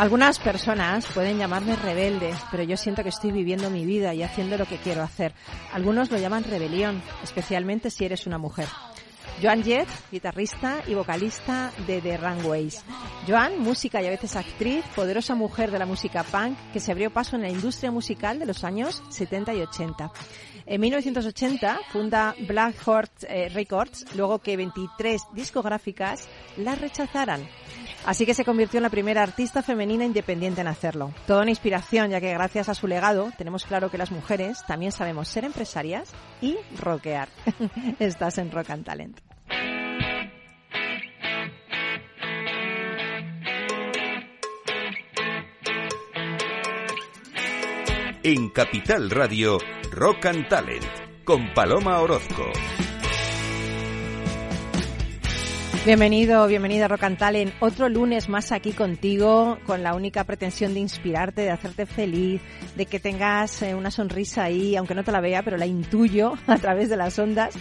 Algunas personas pueden llamarme rebeldes, pero yo siento que estoy viviendo mi vida y haciendo lo que quiero hacer. Algunos lo llaman rebelión, especialmente si eres una mujer. Joan Jett, guitarrista y vocalista de The Runways. Joan, música y a veces actriz, poderosa mujer de la música punk que se abrió paso en la industria musical de los años 70 y 80. En 1980 funda Black Horse eh, Records, luego que 23 discográficas la rechazaran. Así que se convirtió en la primera artista femenina independiente en hacerlo. Toda una inspiración, ya que gracias a su legado tenemos claro que las mujeres también sabemos ser empresarias y rockear. Estás en Rock and Talent. En Capital Radio, Rock and Talent, con Paloma Orozco. Bienvenido, bienvenida Rock and Talent. Otro lunes más aquí contigo con la única pretensión de inspirarte, de hacerte feliz, de que tengas eh, una sonrisa ahí, aunque no te la vea, pero la intuyo a través de las ondas.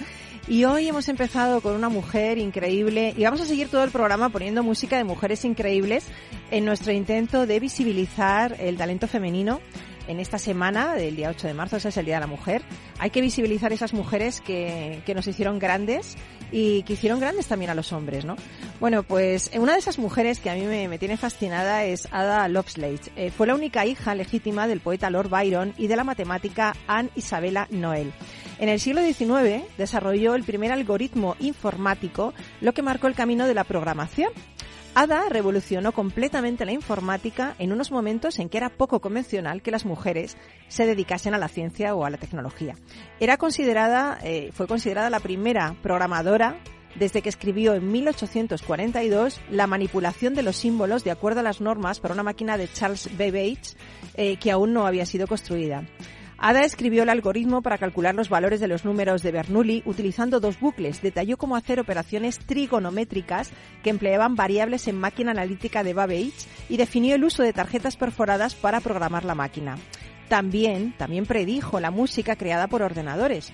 Y hoy hemos empezado con una mujer increíble y vamos a seguir todo el programa poniendo música de mujeres increíbles en nuestro intento de visibilizar el talento femenino en esta semana del día 8 de marzo, ese es el Día de la Mujer. Hay que visibilizar esas mujeres que, que nos hicieron grandes y que hicieron grandes también a los hombres, ¿no? Bueno, pues una de esas mujeres que a mí me, tiene fascinada es Ada Lovelace. Eh, fue la única hija legítima del poeta Lord Byron y de la matemática Anne Isabella Noel. En el siglo XIX desarrolló el primer algoritmo informático, lo que marcó el camino de la programación. Ada revolucionó completamente la informática en unos momentos en que era poco convencional que las mujeres se dedicasen a la ciencia o a la tecnología. Era considerada, eh, fue considerada la primera programadora desde que escribió en 1842 la manipulación de los símbolos de acuerdo a las normas para una máquina de Charles Babbage eh, que aún no había sido construida. Ada escribió el algoritmo para calcular los valores de los números de Bernoulli utilizando dos bucles. Detalló cómo hacer operaciones trigonométricas que empleaban variables en máquina analítica de Babbage y definió el uso de tarjetas perforadas para programar la máquina. También, también predijo la música creada por ordenadores.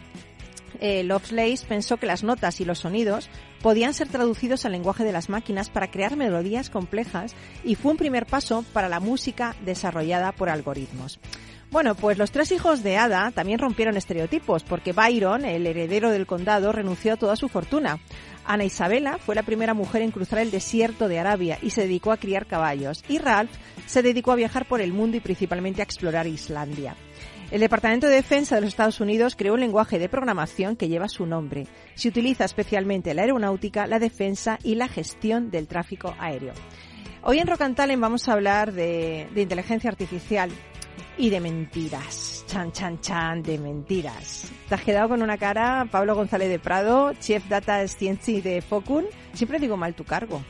Eh, Lovelace pensó que las notas y los sonidos podían ser traducidos al lenguaje de las máquinas para crear melodías complejas y fue un primer paso para la música desarrollada por algoritmos. Bueno, pues los tres hijos de Ada también rompieron estereotipos, porque Byron, el heredero del condado, renunció a toda su fortuna. Ana Isabela fue la primera mujer en cruzar el desierto de Arabia y se dedicó a criar caballos. Y Ralph se dedicó a viajar por el mundo y principalmente a explorar Islandia. El Departamento de Defensa de los Estados Unidos creó un lenguaje de programación que lleva su nombre. Se utiliza especialmente la aeronáutica, la defensa y la gestión del tráfico aéreo. Hoy en Rock vamos a hablar de, de inteligencia artificial y de mentiras. Chan, chan, chan, de mentiras. Te has quedado con una cara, Pablo González de Prado, Chief Data Science de Focun. Siempre digo mal tu cargo.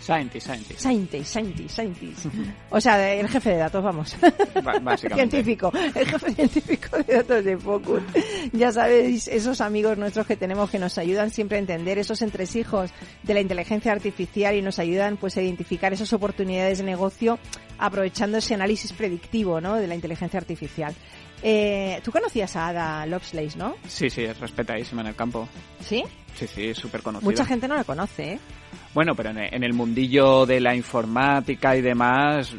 Scientist, scientist. Scientist, scientist, scientist. O sea, el jefe de datos, vamos. básicamente. científico, el jefe científico de datos de Focus. Ya sabéis, esos amigos nuestros que tenemos que nos ayudan siempre a entender esos entresijos de la inteligencia artificial y nos ayudan pues a identificar esas oportunidades de negocio aprovechando ese análisis predictivo, ¿no? De la inteligencia artificial. Eh, Tú conocías a Ada Lovelace, ¿no? Sí, sí, es respetadísima en el campo. ¿Sí? Sí, sí, es súper conocida. Mucha gente no la conoce, ¿eh? Bueno, pero en el mundillo de la informática y demás,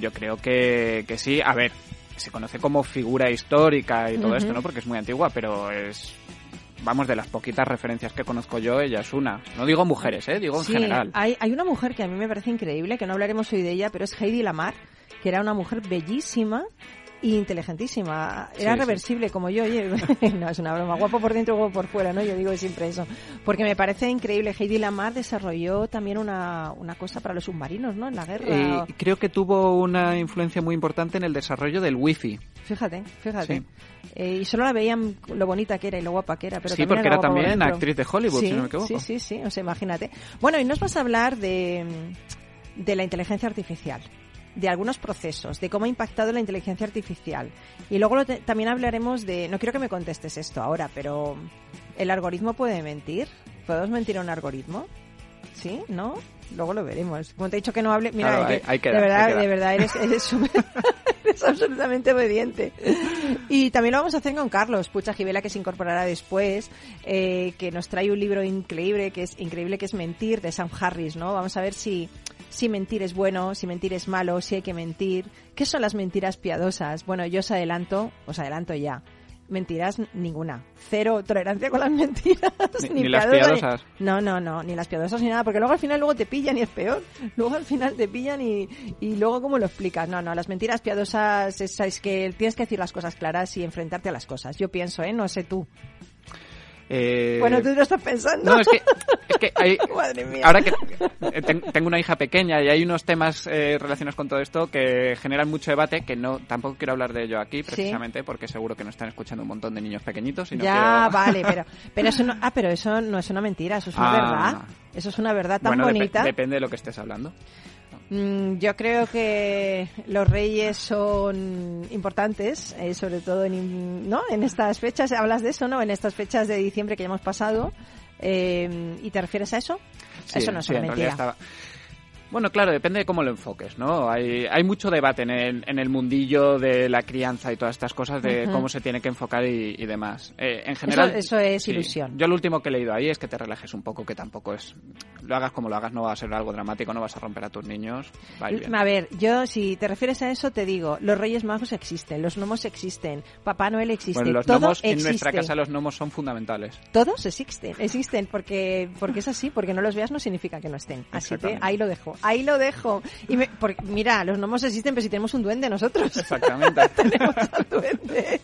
yo creo que, que sí. A ver, se conoce como figura histórica y todo esto, ¿no? Porque es muy antigua, pero es vamos, de las poquitas referencias que conozco yo, ella es una. No digo mujeres, ¿eh? digo en general. Hay, hay una mujer que a mí me parece increíble, que no hablaremos hoy de ella, pero es Heidi Lamar, que era una mujer bellísima y inteligentísima. Era Sí, sí. reversible como yo. Oye, no, es una broma. Guapo por dentro, guapo por fuera, ¿no? Yo digo siempre eso. Porque me parece increíble. Heidi Lamar desarrolló también una, una cosa para los submarinos, ¿no? En la guerra. Y creo que tuvo una influencia muy importante en el desarrollo del wifi. Fíjate, fíjate. Sí. Eh, y solo la veían lo bonita que era y lo guapa que era. Pero Sí, porque era también actriz de Hollywood, sí, si no me equivoco. Sí, sí, sí, o sea, imagínate. Bueno, y nos vas a hablar de, de la inteligencia artificial, de algunos procesos, de cómo ha impactado la inteligencia artificial. Y luego lo también hablaremos de, no quiero que me contestes esto ahora, pero ¿el algoritmo puede mentir? ¿Podemos mentir a un algoritmo? ¿Sí? ¿No? Luego lo veremos. Como te he dicho que no hable, mira, Claro, de verdad, de verdad eres, eres absolutamente obediente. Y también lo vamos a hacer con Carlos Pucha Gibela, que se incorporará después, eh, que nos trae un libro increíble, que es increíble, que es Mentir, de Sam Harris, ¿no? Vamos a ver si, si mentir es bueno, si mentir es malo, si hay que mentir. ¿Qué son las mentiras piadosas? Bueno, yo os adelanto, os adelanto ya. Mentiras ninguna. Cero tolerancia con las mentiras. Ni- ni las piadosas. No, no, no, ni las piadosas ni nada, porque luego al final luego te pillan y es peor. Luego al final te pillan y, y luego cómo lo explicas. No, no, las mentiras piadosas es, es que tienes que decir las cosas claras y enfrentarte a las cosas. Yo pienso, ¿eh? No sé tú. Eh, Bueno, tú lo estás pensando. No, es que, es que hay, Madre mía. ahora que eh, ten- tengo una hija pequeña y hay unos temas eh, relacionados con todo esto que generan mucho debate, que no tampoco quiero hablar de ello aquí, precisamente, porque seguro que nos están escuchando un montón de niños pequeñitos y no ya, quiero- vale, pero, pero eso no, ah, pero eso no es una mentira, eso es una Ah. verdad. Eso es una verdad tan Bueno, bonita. depende de lo que estés hablando. Mm, Yo creo que los reyes son importantes, eh, sobre todo en, ¿no? en estas fechas. Hablas de eso, ¿no? En estas fechas de diciembre que ya hemos pasado. eh, ¿Y te refieres a eso? Sí, eso no es sí, una en mentira. Bueno, claro, depende de cómo lo enfoques, ¿no? Hay, hay mucho debate en el, en el mundillo de la crianza y todas estas cosas de cómo se tiene que enfocar y, y demás. Eh, en general... eso es sí. ilusión. Yo lo último que he leído ahí es que te relajes un poco, que tampoco es... Lo hagas como lo hagas, no va a ser algo dramático, no vas a romper a tus niños. Va a ir bien. A ver, yo si te refieres a eso te digo, los Reyes Magos existen, los gnomos existen, Papá Noel existe, Bueno, los todo gnomos, en nuestra casa los gnomos son fundamentales. Todos existen, existen porque porque es así, porque no los veas no significa que no estén. Así que ahí lo dejo, ahí lo dejo. Y me- porque, mira, los gnomos existen, pero si tenemos un duende nosotros. Exactamente. tenemos al duende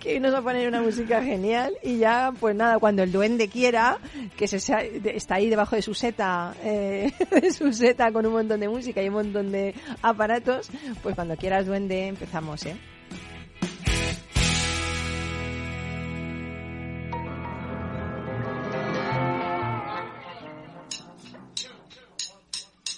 que nos va a poner una música genial y ya pues nada cuando el duende quiera que se sea- está ahí debajo de su seta eh, de su seta con un montón de música y un montón de aparatos pues cuando quieras duende empezamos eh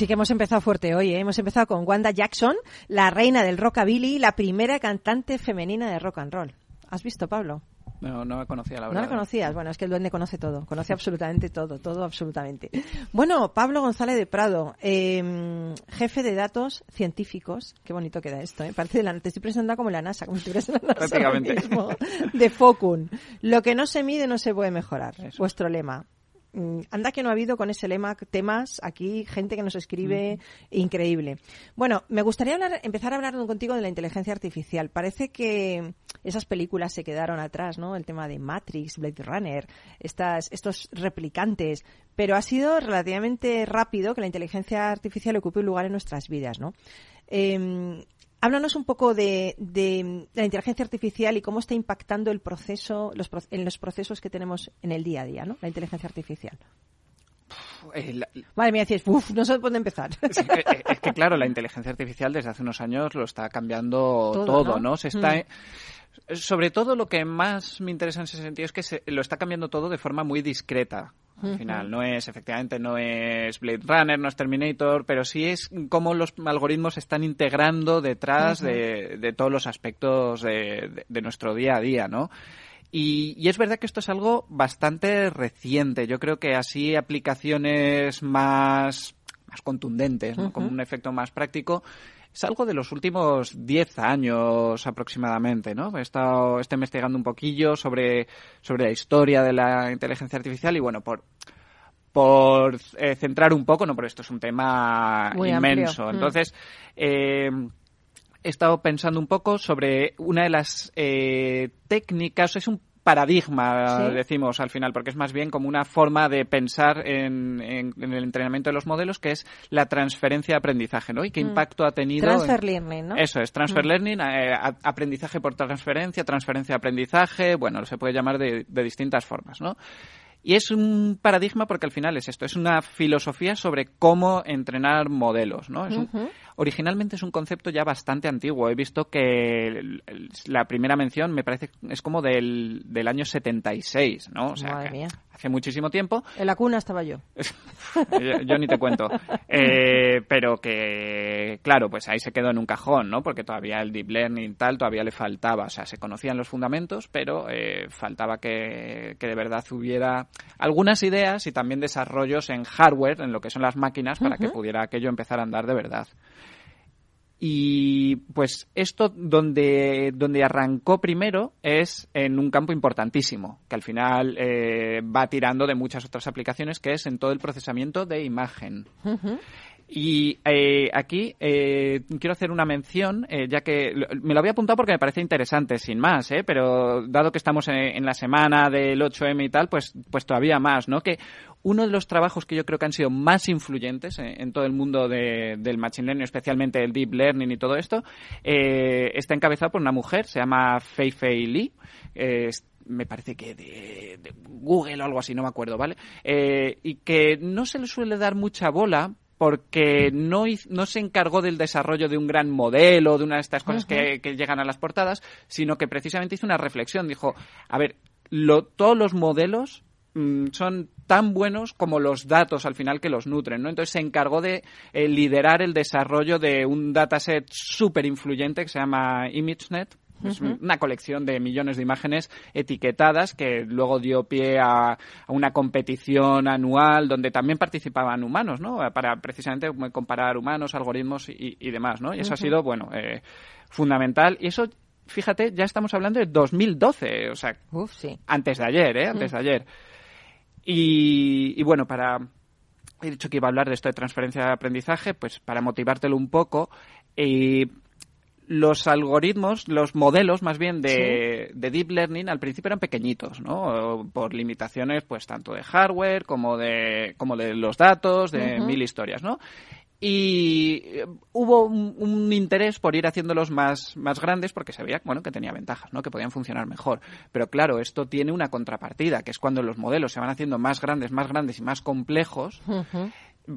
Sí que hemos empezado fuerte hoy, ¿eh? hemos empezado con Wanda Jackson, la reina del rockabilly, la primera cantante femenina de rock and roll. ¿Has visto, Pablo? No, no la conocía, la ¿No verdad. la conocías? Bueno, es que el duende conoce todo, conoce absolutamente todo, todo absolutamente. Bueno, Pablo González de Prado, eh, jefe de datos científicos, qué bonito queda esto, ¿eh? Parece de la, te estoy presentando como la NASA, como si estuvieras en la NASA Prácticamente. mismo, de Focun. Lo que no se mide no se puede mejorar, Eso. vuestro lema. Mm, Anda que no ha habido con ese lema temas aquí, gente que nos escribe increíble. Bueno, me gustaría hablar, empezar a hablar contigo de la inteligencia artificial. Parece que esas películas se quedaron atrás, ¿no? El tema de Matrix, Blade Runner, estas, estos replicantes. Pero ha sido relativamente rápido que la inteligencia artificial ocupe un lugar en nuestras vidas, ¿no? Eh, Háblanos un poco de, de la inteligencia artificial y cómo está impactando el proceso, los, en los procesos que tenemos en el día a día, ¿no? La inteligencia artificial. Eh, la- Madre mía, dices, uff, no sé dónde empezar. Eh, eh, es que claro, la inteligencia artificial desde hace unos años lo está cambiando Todo, todo, ¿no? ¿no? Se está Mm. sobre todo lo que más me interesa en ese sentido es que se, lo está cambiando todo de forma muy discreta. Al final, no es, efectivamente, no es Blade Runner, no es Terminator, pero sí es cómo los algoritmos se están integrando detrás de, de todos los aspectos de, de- de nuestro día a día, ¿no? Y, y es verdad que esto es algo bastante reciente. Yo creo que así aplicaciones más, más contundentes, ¿no? Como un efecto más práctico, es algo de los últimos 10 años aproximadamente, ¿no? He estado estoy investigando un poquillo sobre, sobre la historia de la inteligencia artificial y bueno, por por eh, centrar un poco, no, pero esto es un tema Muy inmenso. Mm. Entonces, eh, he estado pensando un poco sobre una de las eh, técnicas, es un paradigma, Sí. decimos al final, porque es más bien como una forma de pensar en, en- en el entrenamiento de los modelos, que es la transferencia de aprendizaje, ¿no? Y qué Mm. impacto ha tenido... Transfer en- learning, ¿no? Eso es, transfer Mm. learning, eh, a- aprendizaje por transferencia, transferencia de aprendizaje, bueno, se puede llamar de, de distintas formas, ¿no? Y es un paradigma porque al final es esto, es una filosofía sobre cómo entrenar modelos, ¿no? Es un- originalmente es un concepto ya bastante antiguo. He visto que la primera mención me parece es como del, del año 76, ¿no? O sea, Madre mía. Hace muchísimo tiempo. En la cuna estaba yo. yo, yo ni te cuento. Eh, pero que, claro, pues ahí se quedó en un cajón, ¿no? Porque todavía el deep learning y tal todavía le faltaba. O sea, se conocían los fundamentos, pero eh, faltaba que, que de verdad hubiera algunas ideas y también desarrollos en hardware, en lo que son las máquinas, para que pudiera aquello empezar a andar de verdad. Y pues esto donde, donde arrancó primero es en un campo importantísimo, que al final eh, va tirando de muchas otras aplicaciones, que es en todo el procesamiento de imagen. Y eh, aquí eh, quiero hacer una mención, eh, ya que me lo había apuntado porque me parece interesante, sin más, ¿eh? pero dado que estamos en, en la semana del 8M y tal, pues, pues todavía más, ¿no? Que uno de los trabajos que yo creo que han sido más influyentes en, en todo el mundo de- del Machine Learning, especialmente el Deep Learning y todo esto, eh, está encabezado por una mujer, se llama Fei Fei Li, eh, me parece que de, de Google o algo así, no me acuerdo, ¿vale? Eh, y que no se le suele dar mucha bola porque no, no se encargó del desarrollo de un gran modelo, de una de estas cosas que, que llegan a las portadas, sino que precisamente hizo una reflexión. Dijo, a ver, lo- todos los modelos mm, son tan buenos como los datos al final que los nutren, ¿no? Entonces se encargó de eh, liderar el desarrollo de un dataset súper influyente que se llama ImageNet, es una colección de millones de imágenes etiquetadas que luego dio pie a, a una competición anual donde también participaban humanos, ¿no? Para precisamente comparar humanos, algoritmos y, y demás, ¿no? Y eso ha sido, bueno, eh, fundamental. Y eso, fíjate, ya estamos hablando de 2012, o sea, Uf, sí. antes de ayer, ¿eh? Antes de ayer. Y, y bueno, para... He dicho que iba a hablar de esto de transferencia de aprendizaje, pues para motivártelo un poco, eh, los algoritmos, los modelos más bien de, de deep learning al principio eran pequeñitos, ¿no? Por limitaciones, pues tanto de hardware como de, como de los datos, de mil historias, ¿no? Y eh, hubo un, un interés por ir haciéndolos más, más grandes porque se veía, bueno, que tenía ventajas, ¿no? Que podían funcionar mejor. Pero claro, esto tiene una contrapartida, que es cuando los modelos se van haciendo más grandes, más grandes y más complejos, Ujú.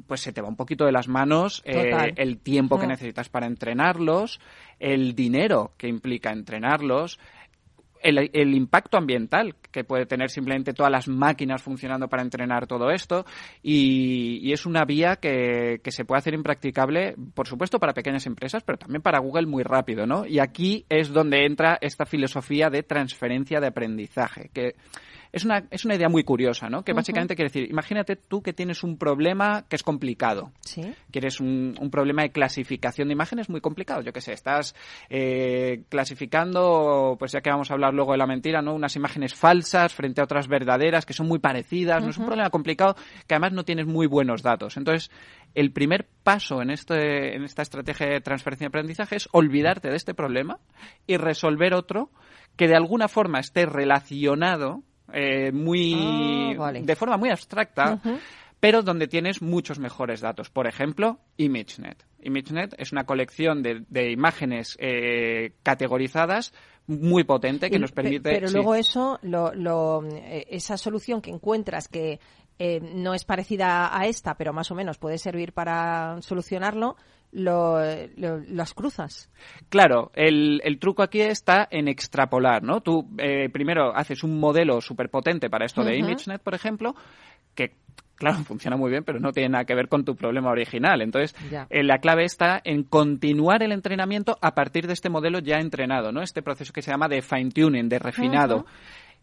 Pues se te va un poquito de las manos eh, el tiempo que Mm. necesitas para entrenarlos, el dinero que implica entrenarlos. el, el impacto ambiental que puede tener simplemente todas las máquinas funcionando para entrenar todo esto y, y es una vía que, que se puede hacer impracticable, por supuesto, para pequeñas empresas, pero también para Google muy rápido, ¿no? Y aquí es donde entra esta filosofía de transferencia de aprendizaje, que es una, es una idea muy curiosa, ¿no? Que básicamente quiere decir, imagínate tú que tienes un problema que es complicado. Sí. Quieres un, un problema de clasificación de imágenes muy complicado. Yo qué sé, estás eh, clasificando, pues ya que vamos a hablar luego de la mentira, ¿no? Unas imágenes falsas frente a otras verdaderas que son muy parecidas. No es un problema complicado que además no tienes muy buenos datos. Entonces, el primer paso en, este, en esta estrategia de transferencia de aprendizaje es olvidarte de este problema y resolver otro que de alguna forma esté relacionado eh, muy Ah, vale. de forma muy abstracta, pero donde tienes muchos mejores datos. Por ejemplo, ImageNet. ImageNet es una colección de, de imágenes eh, categorizadas muy potente que Y- nos pe- permite. Pero sí. luego eso, lo, lo, eh, esa solución que encuentras que eh, no es parecida a esta, pero más o menos puede servir para solucionarlo, lo, lo- las cruzas. Claro, el, el truco aquí está en extrapolar, ¿no? Tú eh, primero haces un modelo súper potente para esto de. ImageNet, por ejemplo, que claro, funciona muy bien, pero no tiene nada que ver con tu problema original. Entonces, eh, la clave está en continuar el entrenamiento a partir de este modelo ya entrenado, ¿no? Este proceso que se llama de fine-tuning, de refinado.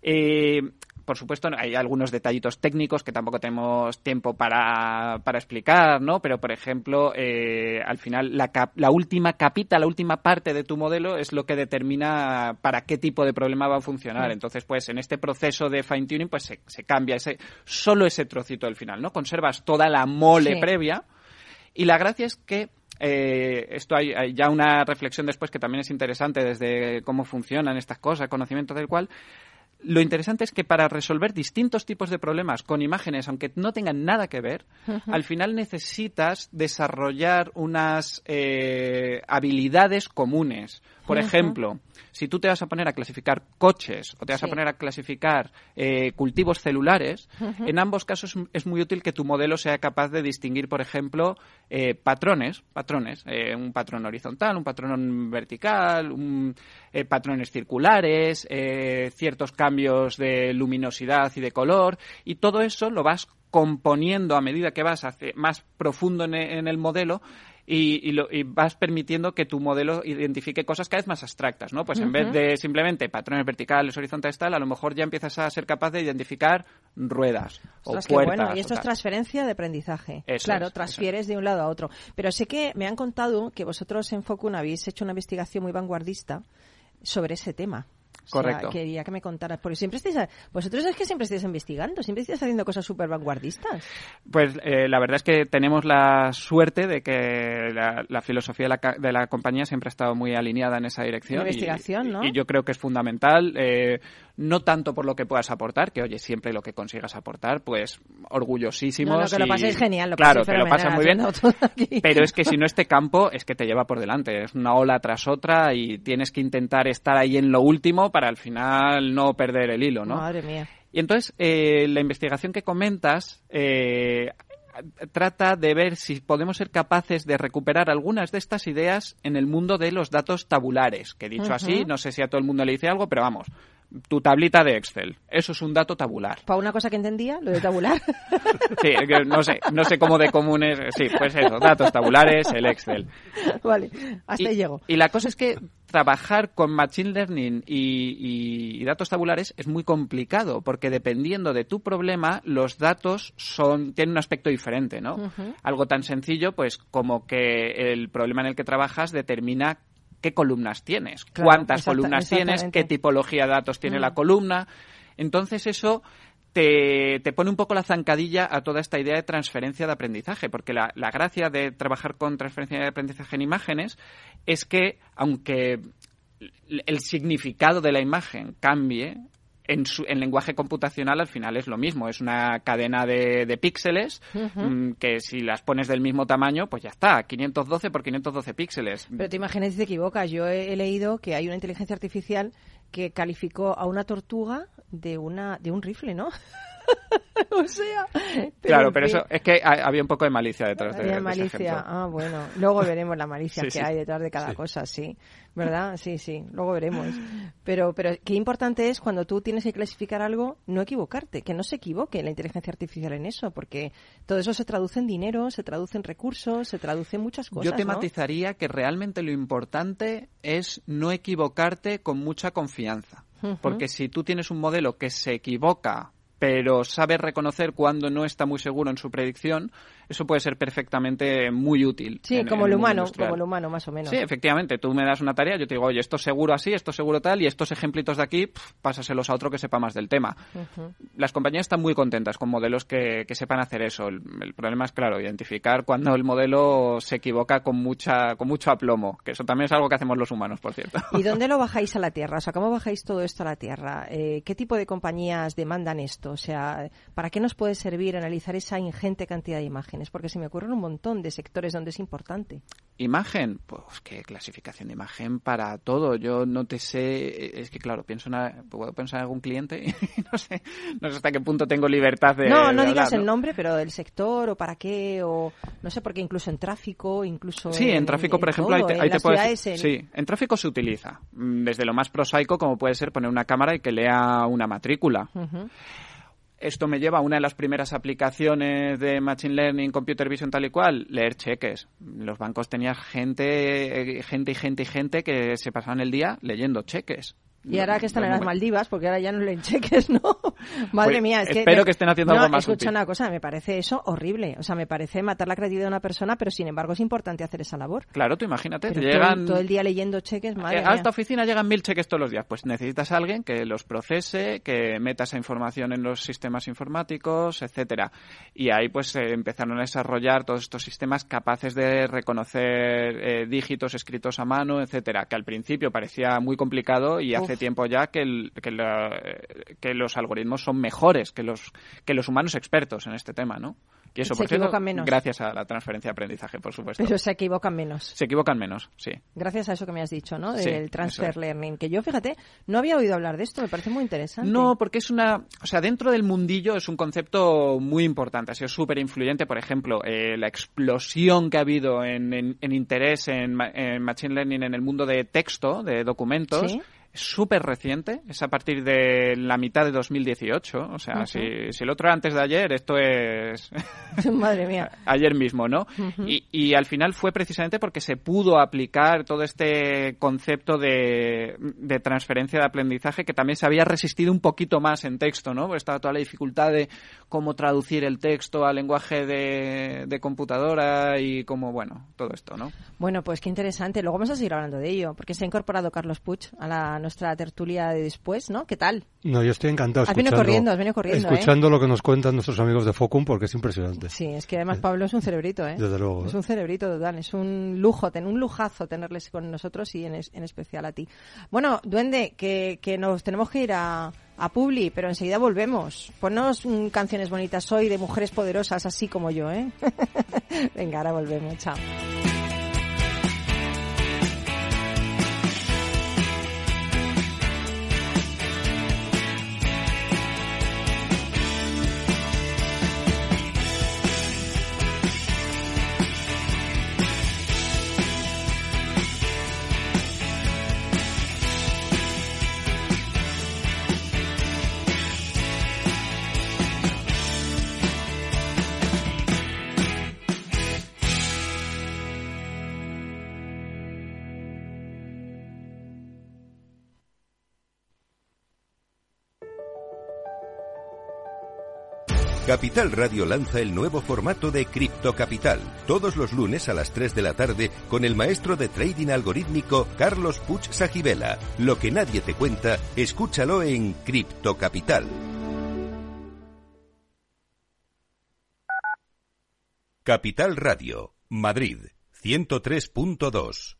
Eh, por supuesto, hay algunos detallitos técnicos que tampoco tenemos tiempo para, para explicar, ¿no? Pero, por ejemplo, eh, al final la, cap- la última capita, la última parte de tu modelo es lo que determina para qué tipo de problema va a funcionar. Entonces, pues en este proceso de fine-tuning, pues se, se cambia ese, solo ese trocito del final, ¿no? Conservas toda la mole Sí. previa y la gracia es que eh, esto hay, hay ya una reflexión después que también es interesante desde cómo funcionan estas cosas, conocimiento del cual. Lo interesante es que para resolver distintos tipos de problemas con imágenes, aunque no tengan nada que ver, al final necesitas desarrollar unas eh, habilidades comunes. Por ejemplo, si tú te vas a poner a clasificar coches o te vas a poner a clasificar eh, cultivos celulares, en ambos casos es muy útil que tu modelo sea capaz de distinguir, por ejemplo, eh, patrones, patrones, eh, un patrón horizontal, un patrón vertical, un, eh, patrones circulares, ciertos cambios de luminosidad y de color, y todo eso lo vas componiendo a medida que vas hacia- más profundo en el modelo y, y lo- y vas permitiendo que tu modelo identifique cosas cada vez más abstractas, ¿no? Pues en vez de simplemente patrones verticales, horizontales, tal, a lo mejor ya empiezas a ser capaz de identificar ruedas Ostras, o puertas. bueno. Y esto es transferencia de aprendizaje. Eso claro, es, transfieres de un lado a otro. Pero sé que me han contado que vosotros en Focun habéis hecho una investigación muy vanguardista sobre ese tema. O sea, Correcto. quería que me contaras, porque siempre estáis, a- vosotros es que siempre estáis investigando, siempre estáis haciendo cosas súper vanguardistas. Pues eh, la verdad es que tenemos la suerte de que la, la filosofía de la, de la compañía siempre ha estado muy alineada en esa dirección. La y- investigación, ¿no? Y yo creo que es fundamental, eh, no tanto por lo que puedas aportar, que oye, siempre lo que consigas aportar, pues orgullosísimos. No, no, que lo paséis genial, lo Claro, que lo pasas muy bien. Pero es que si no este campo es que te lleva por delante, es una ola tras otra y tienes que intentar estar ahí en lo último para al final no perder el hilo, ¿no? Madre mía. Y entonces, eh, la investigación que comentas eh, trata de ver si podemos ser capaces de recuperar algunas de estas ideas en el mundo de los datos tabulares, que dicho así, no sé si a todo el mundo le dice algo, pero vamos, tu tablita de Excel, eso es un dato tabular. Para una cosa que entendía, lo de tabular. Sí, no sé, no sé cómo de común es, sí, pues eso, datos tabulares, el Excel. vale, hasta ahí y, llego. y la cosa es que trabajar con Machine Learning y, y- y datos tabulares es muy complicado, porque dependiendo de tu problema, los datos son, tienen un aspecto diferente, ¿no? Algo tan sencillo, pues, como que el problema en el que trabajas determina qué columnas tienes, Claro, cuántas columnas tienes, qué tipología de datos tiene Mm. la columna. Entonces eso te, te pone un poco la zancadilla a toda esta idea de transferencia de aprendizaje, porque la, la gracia de trabajar con transferencia de aprendizaje en imágenes es que, aunque el significado de la imagen cambie, en, su, en lenguaje computacional al final es lo mismo, es una cadena de, de píxeles mm, que si las pones del mismo tamaño, pues ya está, 512 por 512 píxeles. Pero te imaginas si te equivocas. Yo he, he leído que hay una inteligencia artificial que calificó a una tortuga de una de un rifle, ¿no? o sea... claro, pero eso es que ha- había un poco de malicia detrás de, Había de ese malicia. ejemplo. Ah, bueno. Luego veremos la malicia Sí, que sí. hay detrás de cada cosa, sí. ¿Verdad? Sí, sí. Luego veremos. Pero, pero qué importante es cuando tú tienes que clasificar algo, no equivocarte, que no se equivoque la inteligencia artificial en eso, porque todo eso se traduce en dinero, se traduce en recursos, se traduce en muchas cosas. Yo ¿no? tematizaría que realmente lo importante es no equivocarte con mucha confianza. Porque si tú tienes un modelo que se equivoca, pero sabe reconocer cuando no está muy seguro en su predicción, eso puede ser perfectamente muy útil. Sí, en- como en el humano, como el humano, más o menos. Sí, efectivamente. Tú me das una tarea, yo te digo, oye, esto es seguro así, esto es seguro tal, y estos ejemplitos de aquí, pásaselos a otro que sepa más del tema. Las compañías están muy contentas con modelos que, que sepan hacer eso. El, el problema es, claro, identificar cuando el modelo se equivoca con mucha con mucho aplomo, que eso también es algo que hacemos los humanos, por cierto. ¿Y dónde lo bajáis a la tierra? O sea, ¿cómo bajáis todo esto a la tierra? Eh, ¿Qué tipo de compañías demandan esto? O sea, ¿para qué nos puede servir analizar esa ingente cantidad de imágenes? Porque se me ocurren un montón de sectores donde es importante. Imagen, pues qué clasificación de imagen para todo. Yo no te sé, es que claro, pienso en, puedo pensar en algún cliente y no sé, no sé hasta qué punto tengo libertad de no, no de digas hablar, el ¿no? nombre, pero del sector o para qué o no sé, porque incluso en tráfico, incluso Sí, en tráfico, por ejemplo, ahí todo, te, ahí te en- Sí, en tráfico se utiliza. mm, Desde lo más prosaico, como puede ser poner una cámara y que lea una matrícula. Ujú. Esto me lleva a una de las primeras aplicaciones de Machine Learning, Computer Vision tal y cual, leer cheques. Los bancos tenían gente, eh, gente y gente y gente que se pasaban el día leyendo cheques. Y ahora que están en las Maldivas, porque ahora ya no leen cheques, ¿no? Madre Pues mía, es que... espero que estén haciendo no, algo más escucha útil. una cosa, me parece eso horrible. O sea, me parece matar la creatividad de una persona, pero sin embargo es importante hacer esa labor. Claro, tú imagínate, Pero te llegan... todo el día leyendo cheques, madre Eh, mía. a esta oficina llegan mil cheques todos los días. Pues necesitas a alguien que los procese, que meta esa información en los sistemas informáticos, etcétera. Y ahí pues se empezaron a desarrollar todos estos sistemas capaces de reconocer eh, dígitos escritos a mano, etcétera. Que al principio parecía muy complicado y hace Uf. tiempo ya que, el- que, la- eh, que los algoritmos son mejores que los que los humanos expertos en este tema, ¿no? Y eso Se por cierto, menos. gracias a la transferencia de aprendizaje, por supuesto. Pero se equivocan menos. Se equivocan menos, sí. Gracias a eso que me has dicho, ¿no? Sí, Del transfer es. learning. Que yo, fíjate, no había oído hablar de esto, me parece muy interesante. No, porque es una, o sea, dentro del mundillo es un concepto muy importante, ha sido súper influyente. Por ejemplo, eh, la explosión que ha habido en, en- en interés en, en Machine Learning en el mundo de texto, de documentos, Sí. Es súper reciente, es a partir de la mitad de 2018. O sea, si, si el otro era antes de ayer, esto es Madre mía. ayer mismo, ¿no? Y, y al final fue precisamente porque se pudo aplicar todo este concepto de, de transferencia de aprendizaje que también se había resistido un poquito más en texto, ¿no? Porque estaba toda la dificultad de cómo traducir el texto al lenguaje de, de computadora y cómo, bueno, todo esto, ¿no? Bueno, pues qué interesante. Luego vamos a seguir hablando de ello, porque se ha incorporado Carlos Puig a la, nuestra tertulia de después, ¿no? ¿Qué tal? No, yo estoy encantado Has venido corriendo, has venido corriendo, ¿eh? escuchando lo que nos cuentan nuestros amigos de Focum porque es impresionante. Sí, es que además Pablo es un cerebrito, ¿eh? Desde luego, Es ¿eh? un cerebrito total, es un lujo, un lujazo tenerles con nosotros y en, es- en especial a ti. Bueno, Duende, que, que nos tenemos que ir a, a Publi, pero enseguida volvemos. Ponnos mm, canciones bonitas hoy de mujeres poderosas, así como yo, ¿eh? Venga, ahora volvemos, chao. Capital Radio lanza el nuevo formato de Cripto Capital, todos los lunes a las 3 de la tarde con el maestro de trading algorítmico Carlos Puch Sajibela. Lo que nadie te cuenta, escúchalo en Cripto Capital. Capital Radio, Madrid, 103.2.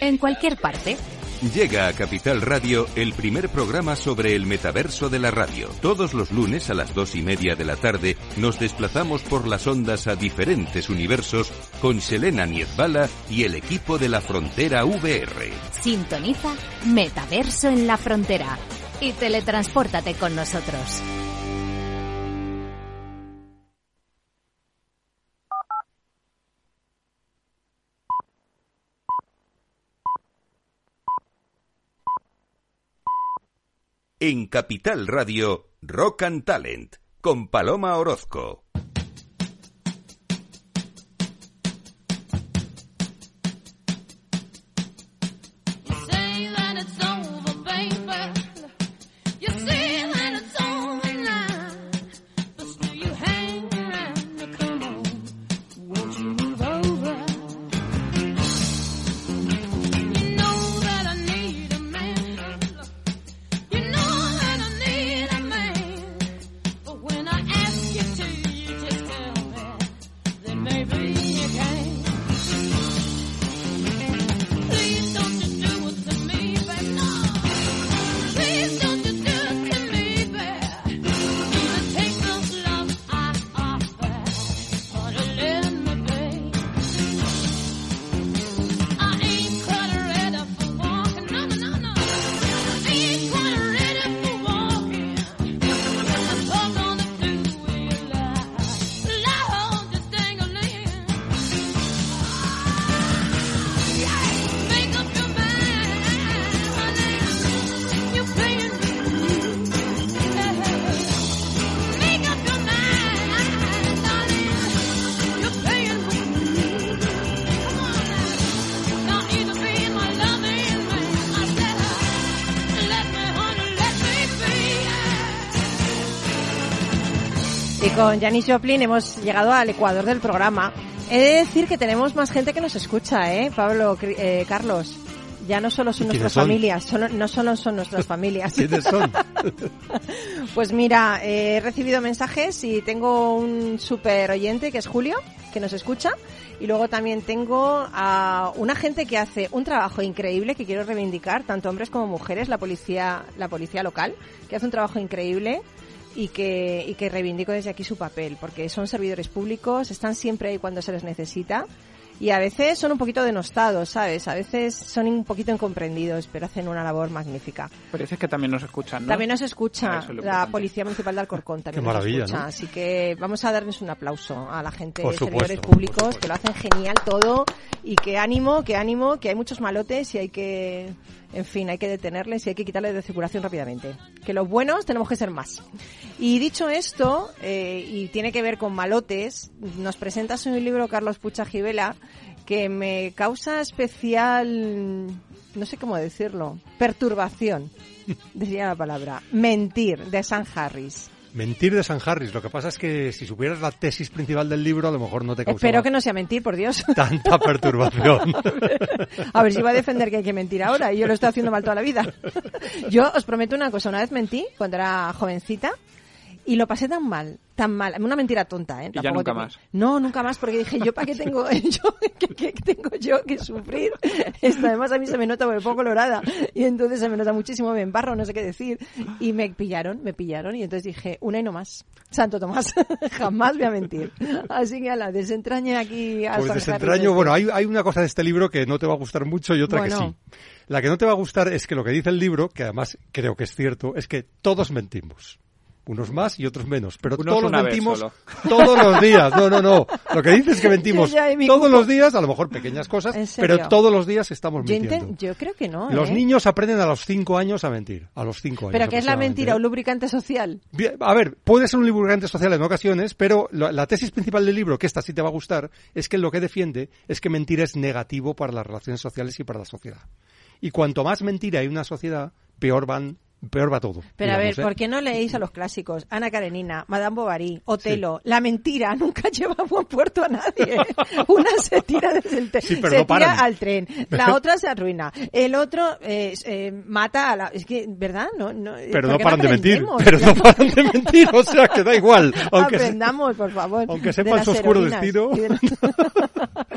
en cualquier parte. llega a Capital Radio el primer programa sobre el metaverso de la radio. Todos los lunes a las dos y media de la tarde nos desplazamos por las ondas a diferentes universos con Selena Niezbala y el equipo de la Frontera VR. Sintoniza Metaverso en la Frontera y teletranspórtate con nosotros. En Capital Radio, Rock and Talent, con Paloma Orozco. Con Janis Joplin hemos llegado al ecuador del programa. He de decir que tenemos más gente que nos escucha, ¿eh? Pablo, eh, Carlos. Ya no solo son ¿Y quiénes nuestras son? familias, son- no solo son nuestras familias. ¿Quiénes son? Pues mira, eh, he recibido mensajes y tengo un super oyente que es Julio, que nos escucha. Y luego también tengo a una gente que hace un trabajo increíble que quiero reivindicar, tanto hombres como mujeres, la policía, la policía local, que hace un trabajo increíble y que, y que reivindico desde aquí su papel, porque son servidores públicos, están siempre ahí cuando se les necesita. Y a veces son un poquito denostados, ¿sabes? A veces son un poquito incomprendidos, pero hacen una labor magnífica. Parece que también nos escuchan, ¿no? También nos escucha es la. Policía Municipal de Alcorcón. También Qué maravilla, nos escucha. ¿no? Así que vamos a darles un aplauso a la gente Por de supuesto, servidores públicos que lo hacen genial todo y que ánimo, que ánimo, que hay muchos malotes y hay que, en fin, hay que detenerles y hay que quitarles de circulación rápidamente. Que los buenos tenemos que ser más. Y dicho esto, eh, y tiene que ver con malotes, nos presentas un libro, Carlos Pucha Givela, que me causa especial, no sé cómo decirlo, perturbación, diría la palabra, mentir, de San Harris. Mentir de San Harris. Lo que pasa es que si supieras la tesis principal del libro, a lo mejor no te causaba Espero que no sea mentir, por Dios. tanta perturbación. A ver si va a defender que hay que mentir ahora y yo lo estoy haciendo mal toda la vida. Yo os prometo una cosa, una vez mentí cuando era jovencita y lo pasé tan mal, tan mal, una mentira tonta, ¿eh? Y ya Tampoco nunca te- más. No, nunca más porque dije, yo para qué tengo yo ¿qué, qué tengo yo que sufrir. Esto además a mí se me nota porque pongo colorada y entonces se me nota muchísimo, me embarro, no sé qué decir y me pillaron, me pillaron y entonces dije, una y no más. Santo Tomás, jamás voy a mentir. Así que a la desentrañe aquí a Pues desentraño, bueno, hay, hay una cosa de este libro que no te va a gustar mucho y otra que sí. La que no te va a gustar es que lo que dice el libro, que además creo que es cierto, es que todos mentimos. Unos más y otros menos, pero Unos todos mentimos todos los días. No, no, no. Lo que dice es que mentimos todos los días, a lo mejor pequeñas cosas, pero todos los días estamos Yo, mintiendo. yo creo que no. Los ¿eh? niños aprenden a los cinco años a mentir. A los cinco años. ¿Pero qué es la mentira? ¿Un lubricante social? Bien, A ver, puede ser un lubricante social en ocasiones, pero la tesis principal del libro, que esta sí te va a gustar, es que lo que defiende es que mentir es negativo para las relaciones sociales y para la sociedad. Y cuanto más mentira hay en una sociedad, peor van peor va todo. Pero a ver, digamos, ¿eh? ¿por qué no leéis a los clásicos? Ana Karenina, Madame Bovary, Otelo. La mentira nunca lleva a buen puerto a nadie. Una se tira desde el tren, Sí, pero se no tira al tren, la otra se arruina, el otro eh, eh, mata a la... Es que, ¿verdad? No, no, Pero ¿por no paran de mentir. Pero no paran de mentir, o sea que da igual. Aunque Aprendamos, por favor. aunque de sepan las su oscuro destino. de las-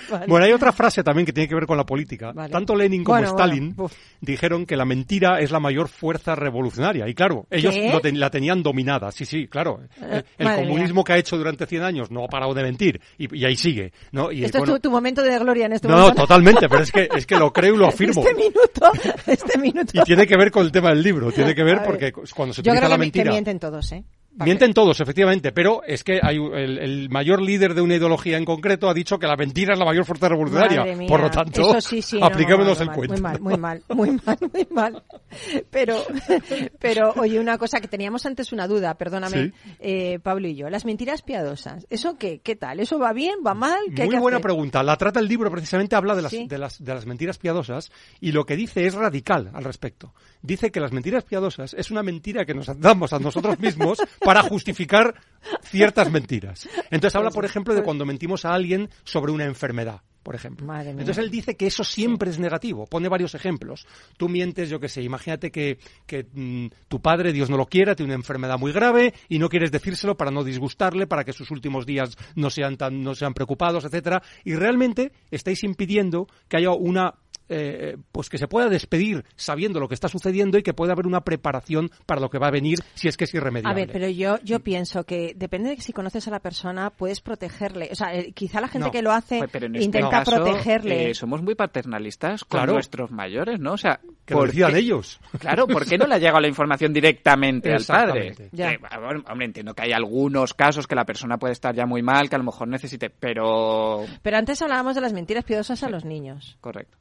Vale. Bueno, hay otra frase también que tiene que ver con la política. Vale. Tanto Lenin como Bueno, Stalin bueno, dijeron que la mentira es la mayor fuerza revolucionaria. Y claro, ellos lo ten- la tenían dominada. Sí, sí, claro. Eh, el comunismo que ha hecho durante 100 años no ha parado de mentir. Y, y ahí sigue. ¿no? Y, Esto bueno, es tu, tu momento de gloria en este no, no, momento. totalmente. Pero es que, es que lo creo y lo afirmo. Este minuto, este minuto. Y tiene que ver con el tema del libro. Tiene que ver porque cuando se Yo utiliza creo la mi- que mentira... mienten todos, ¿eh? ¿Pa' Mienten todos, efectivamente, pero es que hay el, el mayor líder de una ideología en concreto ha dicho que la mentira es la mayor fuerza revolucionaria. Por lo tanto, sí, sí, no, apliquémonos no, el cuento. Muy mal, muy mal, muy mal, muy mal. Pero, pero oye, una cosa que teníamos antes una duda, perdóname, Sí. eh, Pablo y yo. Las mentiras piadosas, ¿eso qué? ¿Qué tal? ¿Eso va bien? ¿Va mal? ¿Qué hay Muy buena hacer? pregunta. La trata el libro, precisamente habla de las, de, las, de las mentiras piadosas y lo que dice es radical al respecto. Dice que las mentiras piadosas es una mentira que nos damos a nosotros mismos para justificar ciertas mentiras. Entonces habla, por ejemplo, de cuando mentimos a alguien sobre una enfermedad. Por ejemplo. Entonces él dice que eso siempre es negativo. Pone varios ejemplos. Tú mientes, yo qué sé, imagínate que, que mm, tu padre, Dios no lo quiera, tiene una enfermedad muy grave y no quieres decírselo para no disgustarle, para que sus últimos días no sean tan, no sean preocupados, etcétera. Y realmente estáis impidiendo que haya una eh, pues que se pueda despedir sabiendo lo que está sucediendo y que pueda haber una preparación para lo que va a venir si es que es A irremediable. ver, pero yo, yo pienso que depende de si conoces a la persona, puedes protegerle. O sea, eh, quizá la gente No. que lo hace Pero en este intenta caso, protegerle. eh, somos muy paternalistas con Claro. nuestros mayores, ¿no? O sea, que lo ¿por decidan qué- ellos. Claro, ¿por qué no le ha llegado la información directamente al padre? Ya. Que, bueno, hombre, entiendo que hay algunos casos que la persona puede estar ya muy mal, que a lo mejor necesite, pero... Pero antes hablábamos de las mentiras piadosas a los niños. Correcto.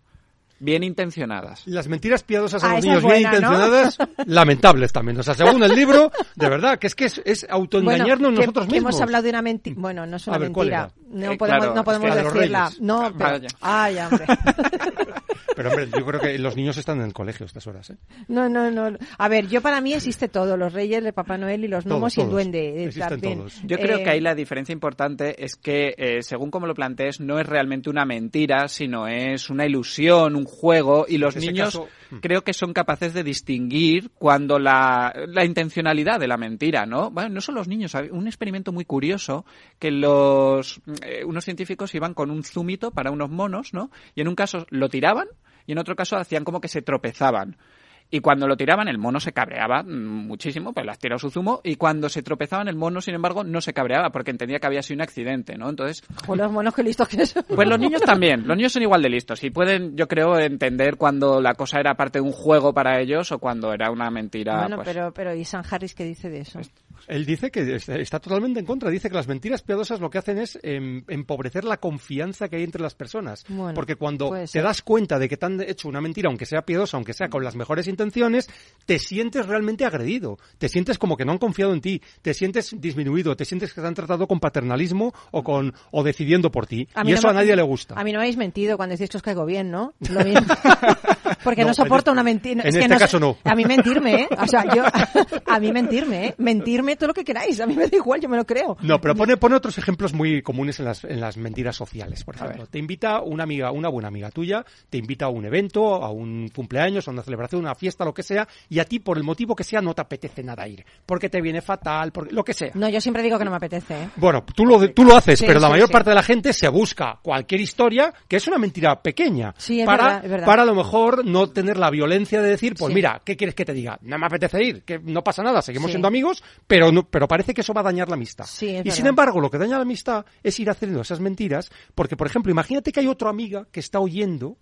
Bien intencionadas. Las mentiras piadosas a Ah, los niños es bien buena, ¿no? intencionadas, lamentables también. O sea, según el libro, de verdad, que es que es, es autoengañarnos Bueno, que- nosotros que mismos. hemos hablado de una mentira. Bueno, no es una ver, ¿cuál mentira. No Eh, podemos, claro, no es podemos que de los decirla. No, Ah, pero. vaya. Ay, hombre. Pero hombre, yo creo que los niños están en el colegio a estas horas. ¿eh? No, no, no. A ver, yo para mí existe todo: los reyes, el Papá Noel y los Todos, gnomos y el duende. eh, Existen también. todos. Yo creo Eh, que ahí la diferencia importante es que, eh, según como lo plantees, no es realmente una mentira, sino es una ilusión, un juego, y los niños caso, mm. creo que son capaces de distinguir cuando la, la intencionalidad de la mentira, ¿no? Bueno, no son los niños, un experimento muy curioso que los eh, unos científicos iban con un zumito para unos monos, ¿no? Y en un caso lo tiraban y en otro caso hacían como que se tropezaban. Y cuando lo tiraban, el mono se cabreaba mm, muchísimo, pues las tiró su zumo. Y cuando se tropezaban, el mono, sin embargo, no se cabreaba porque entendía que había sido un accidente, ¿no? Entonces, O los monos que listos que son. pues los niños también. Los niños son igual de listos y pueden, yo creo, entender cuando la cosa era parte de un juego para ellos o cuando era una mentira. Bueno, pues, pero, pero ¿y San Harris qué dice de eso? Él dice que está totalmente en contra. Dice que las mentiras piadosas lo que hacen es em, empobrecer la confianza que hay entre las personas. Bueno, Porque cuando te das cuenta de que te han hecho una mentira, aunque sea piadosa, aunque sea con las mejores intenciones, te sientes realmente agredido. Te sientes como que no han confiado en ti. Te sientes disminuido. Te sientes que te han tratado con paternalismo o con o decidiendo por ti. A y no eso me- a nadie le gusta. A mí no me habéis mentido cuando decís que os caigo bien, ¿no? Lo mismo. Porque no, No, soporto en una mentira. en Es que este caso no. A mí mentirme, ¿eh? O sea, yo... A mí mentirme, ¿eh? Mentirme todo lo que queráis. A mí me da igual, yo me lo creo. No, pero pone, pone otros ejemplos muy comunes en las, en las mentiras sociales, por ejemplo. Te invita una amiga, una buena amiga tuya, te invita a un evento, a un cumpleaños, a una celebración, a una fiesta, lo que sea, y a ti, por el motivo que sea, no te apetece nada ir. Porque te viene fatal, porque, lo que sea. No, yo siempre digo que no me apetece, ¿eh? Bueno, tú lo, tú lo haces, Sí, pero la mayor sí. parte de la gente se busca cualquier historia que es una mentira pequeña. Sí, es para, verdad, es verdad. para a lo mejor no tener la violencia de decir, pues Sí. mira, ¿qué quieres que te diga? No me apetece ir, que no pasa nada, seguimos Sí. siendo amigos, pero no, pero parece que eso va a dañar la amistad. Sí, y sin embargo, lo que daña la amistad es ir haciendo esas mentiras, porque por ejemplo, imagínate que hay otra amiga que está oyendo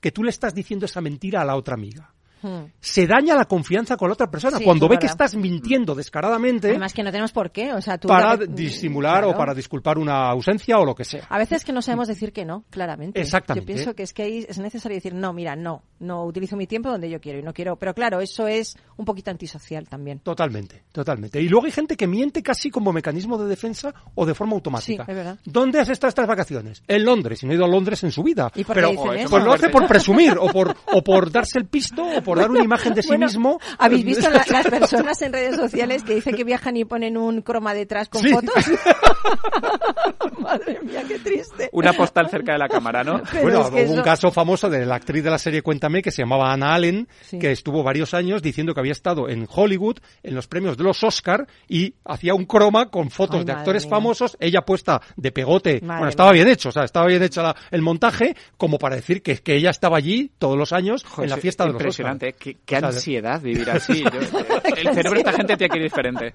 que tú le estás diciendo esa mentira a la otra amiga. Hmm. Se daña la confianza con la otra persona Sí, cuando ve que estás mintiendo descaradamente Además que no tenemos por qué. O sea, tú... para disimular Claro. o para disculpar una ausencia o lo que sea. A veces que no sabemos decir que no, claramente. Exactamente. Yo pienso que es que ahí es necesario decir, no, mira, no, no utilizo mi tiempo donde yo quiero y no quiero. Pero claro, eso es un poquito antisocial también. Totalmente, totalmente. Y luego hay gente que miente casi como mecanismo de defensa o de forma automática. Sí, es verdad. ¿Dónde has estado estas vacaciones? En Londres, y no he ido a Londres en su vida. ¿Y por qué Pero eso? pues lo hace por presumir o por, o por darse el pisto o por dar una imagen de sí Bueno, mismo. ¿Habéis visto la- las personas en redes sociales que dicen que viajan y ponen un croma detrás con Sí. fotos? Madre mía, qué triste. Una postal cerca de la cámara, ¿no? Pero bueno, es que hubo un caso famoso de la actriz de la serie Cuéntame que se llamaba Anna Allen, Sí. que estuvo varios años diciendo que había estado en Hollywood en los premios de los Oscar y hacía un croma con fotos Ay, de actores mía. famosos, ella puesta de pegote. Madre bueno, estaba mía. bien hecho, o sea, estaba bien hecho la- el montaje como para decir que, que ella estaba allí todos los años Joder, en la es fiesta de los Oscar. Impresionante. Qué, qué ansiedad vivir así. Yo- el cerebro de esta gente tiene que ir diferente.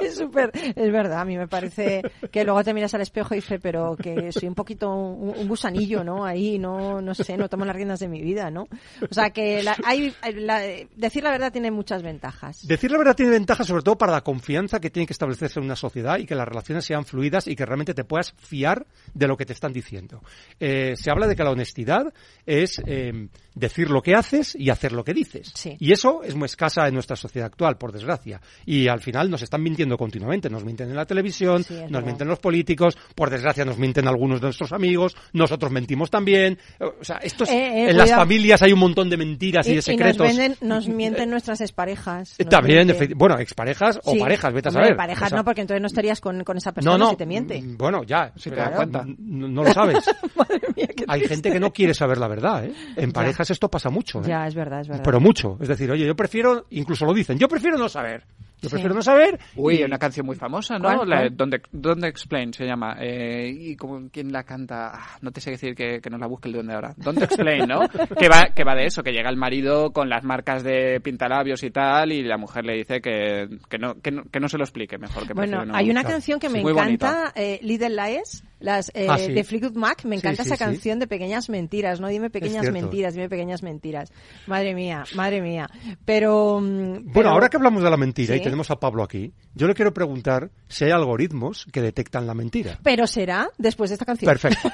Es súper, es verdad, a mí me parece que luego te miras al espejo y dices, pero que soy un poquito un, un gusanillo, ¿no? Ahí, no, no sé, no tomo las riendas de mi vida, ¿no? O sea que la- hay, la- decir la verdad tiene muchas ventajas. Decir la verdad tiene ventaja sobre todo para la confianza que tiene que establecerse en una sociedad y que las relaciones sean fluidas y que realmente te puedas fiar de lo que te están diciendo. Eh, se habla de que la honestidad es eh, decir lo que haces y hacer lo que dices. Sí. Y eso es muy escasa en nuestra sociedad actual, por desgracia. Y al final nos están mintiendo continuamente. Nos mienten en la televisión, Sí, nos verdad. mienten los políticos, por desgracia nos mienten algunos de nuestros amigos, nosotros mentimos también. O sea, esto es- Eh, eh, en las familias hay un montón de mentiras y, Y, de y nos, secretos. venden, nos mienten nuestras exparejas. nos También, mienten. bueno, exparejas o parejas, vete a Hombre, saber. parejas O sea, no, porque entonces no estarías con, con esa persona no, no, si te miente. mm, Bueno, ya, Si te das cuenta. No, no lo sabes. Madre mía, Hay triste. gente que no quiere saber la verdad, ¿eh? En parejas esto pasa mucho, ¿eh? Ya, es verdad, es verdad. Pero mucho. Es decir, oye, yo prefiero, incluso lo dicen, yo prefiero no saber. Yo Sí. prefiero no saber. Uy, y- una canción muy famosa, ¿no? ¿Cuál, La de cuál? Don't, Don't Explain se llama. Eh, ¿Y como, quién la canta? Ah, no te sé decir que, que nos la busque el donde ahora. Don't Explain, ¿no? que, va, que va de eso, que llega el marido con las marcas de pintalabios y tal, y la mujer le dice que, que, no, que, no, que no se lo explique mejor. Que Bueno, no- hay una canción que Sí, me encanta, eh, Little Lies, las, eh, Ah, sí. de Fleetwood Mac. Me encanta sí, esa sí. canción de pequeñas mentiras, ¿no? Dime pequeñas mentiras, dime pequeñas mentiras. Madre mía, madre mía. Pero. mm, Bueno, pero- ahora que hablamos de la mentira y tenemos a Pablo aquí, yo le quiero preguntar si hay algoritmos que detectan la mentira. Pero será después de esta canción. Perfecto.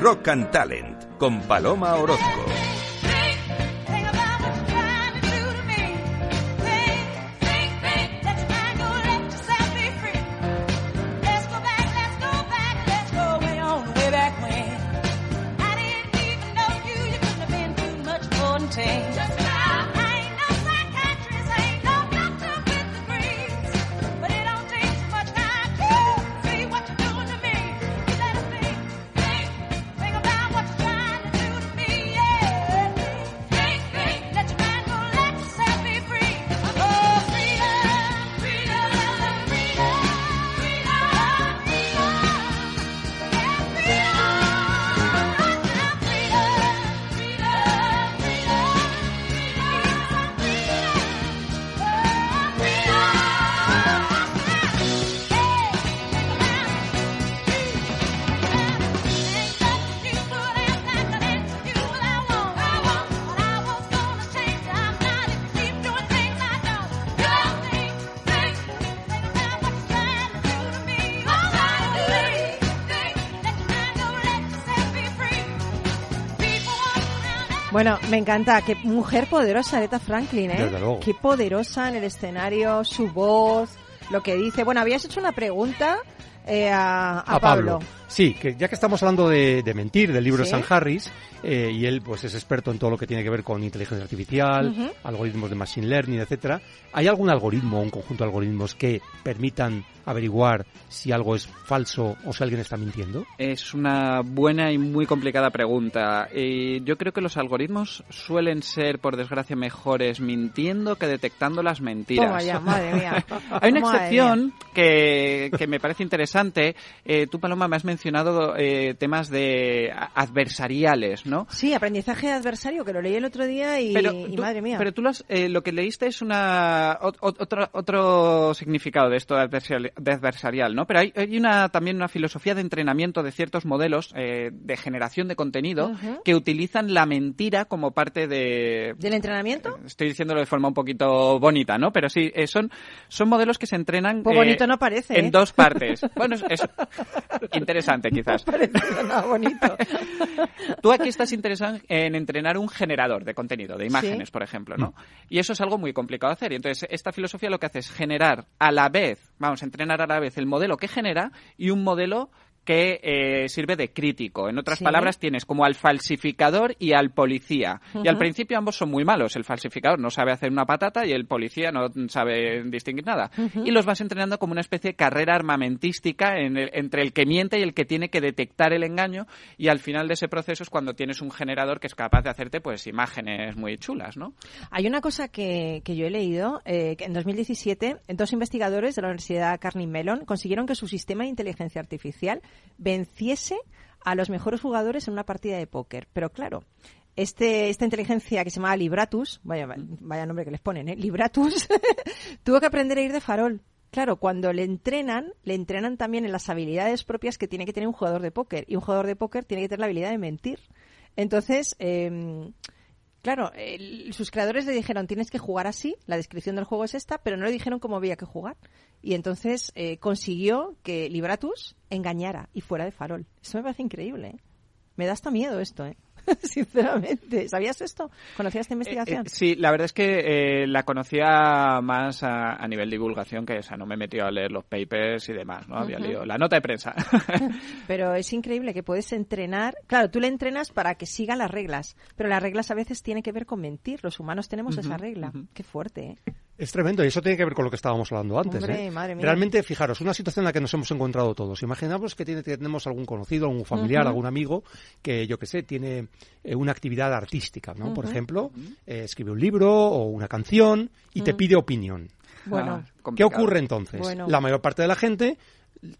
Rock and Talent con Paloma Orozco. Bueno, me encanta. Qué mujer poderosa, Aretha Franklin, ¿eh? Desde luego. Qué poderosa en el escenario, su voz, lo que dice. Bueno, habías hecho una pregunta eh, a, a a Pablo. Sí, que ya que estamos hablando de, de mentir, del libro Sí. de San Harris, eh, y él pues es experto en todo lo que tiene que ver con inteligencia artificial, algoritmos de machine learning, etcétera. ¿Hay algún algoritmo un conjunto de algoritmos que permitan averiguar si algo es falso o si alguien está mintiendo? Es una buena y muy complicada pregunta. Eh, yo creo que los algoritmos suelen ser, por desgracia, mejores mintiendo que detectando las mentiras. Toma ya, madre mía. Hay una Madre excepción que, que me parece interesante. Eh, tú, Paloma, me has mencionado eh, temas de adversariales, ¿no? Sí, aprendizaje de adversario, que lo leí el otro día y, Pero y tú, madre mía. pero tú lo, has- eh, lo que leíste es una ot- ot- otro, otro significado de esto de adversarial, de adversarial, ¿no? Pero hay, hay una también una filosofía de entrenamiento de ciertos modelos eh, de generación de contenido que utilizan la mentira como parte de ¿Del entrenamiento? Estoy diciéndolo de forma un poquito bonita, ¿no? Pero sí, eh, son, son modelos que se entrenan Pues eh, bonito no parece, en ¿eh? dos partes. Bueno, es, es interesante quizás. Parecido, nada bonito. Tú aquí estás interesado en entrenar un generador de contenido, de imágenes, Sí. por ejemplo, ¿no? Y eso es algo muy complicado de hacer. Y entonces, esta filosofía lo que hace es generar a la vez, vamos, entrenar a la vez el modelo que genera y un modelo que eh, sirve de crítico. En otras Sí. palabras, tienes como al falsificador y al policía. Y al principio ambos son muy malos. El falsificador no sabe hacer una patata y el policía no sabe distinguir nada. Y los vas entrenando como una especie de carrera armamentística en el- entre el que miente y el que tiene que detectar el engaño. Y al final de ese proceso es cuando tienes un generador que es capaz de hacerte pues imágenes muy chulas, ¿no? Hay una cosa que, que yo he leído, eh, que en 2017 dos investigadores de la Universidad Carnegie Mellon consiguieron que su sistema de inteligencia artificial venciese a los mejores jugadores en una partida de póker. Pero claro, este, esta inteligencia que se llamaba Libratus, vaya, vaya nombre que les ponen, ¿eh? Libratus, tuvo que aprender a ir de farol. Claro, cuando le entrenan, le entrenan también en las habilidades propias que tiene que tener un jugador de póker. Y un jugador de póker tiene que tener la habilidad de mentir. Entonces, eh, Claro, sus creadores le dijeron tienes que jugar así, la descripción del juego es esta, pero no le dijeron cómo había que jugar. Y entonces eh, consiguió que Libratus engañara y fuera de farol. Eso me parece increíble. ¿eh? Me da hasta miedo esto, ¿eh? sinceramente. ¿Sabías esto? ¿Conocías esta investigación? Eh, eh, sí, la verdad es que eh, la conocía más a, a nivel divulgación, que o sea, no me he metido a leer los papers y demás, ¿no? Había leído la nota de prensa. Pero es increíble que puedes entrenar. Claro, tú le entrenas para que siga las reglas, pero las reglas a veces tienen que ver con mentir. Los humanos tenemos esa regla. Qué fuerte, ¿eh? Es tremendo, y eso tiene que ver con lo que estábamos hablando antes. Hombre, ¿eh? madre mía. Realmente, fijaros, una situación en la que nos hemos encontrado todos. Imaginamos que tiene- tenemos algún conocido, algún familiar, algún amigo que, yo que sé, tiene eh, una actividad artística, ¿no? Por ejemplo, eh, escribe un libro o una canción y te Mm. pide opinión. Bueno, ¿Qué complicado. ocurre entonces? Bueno. La mayor parte de la gente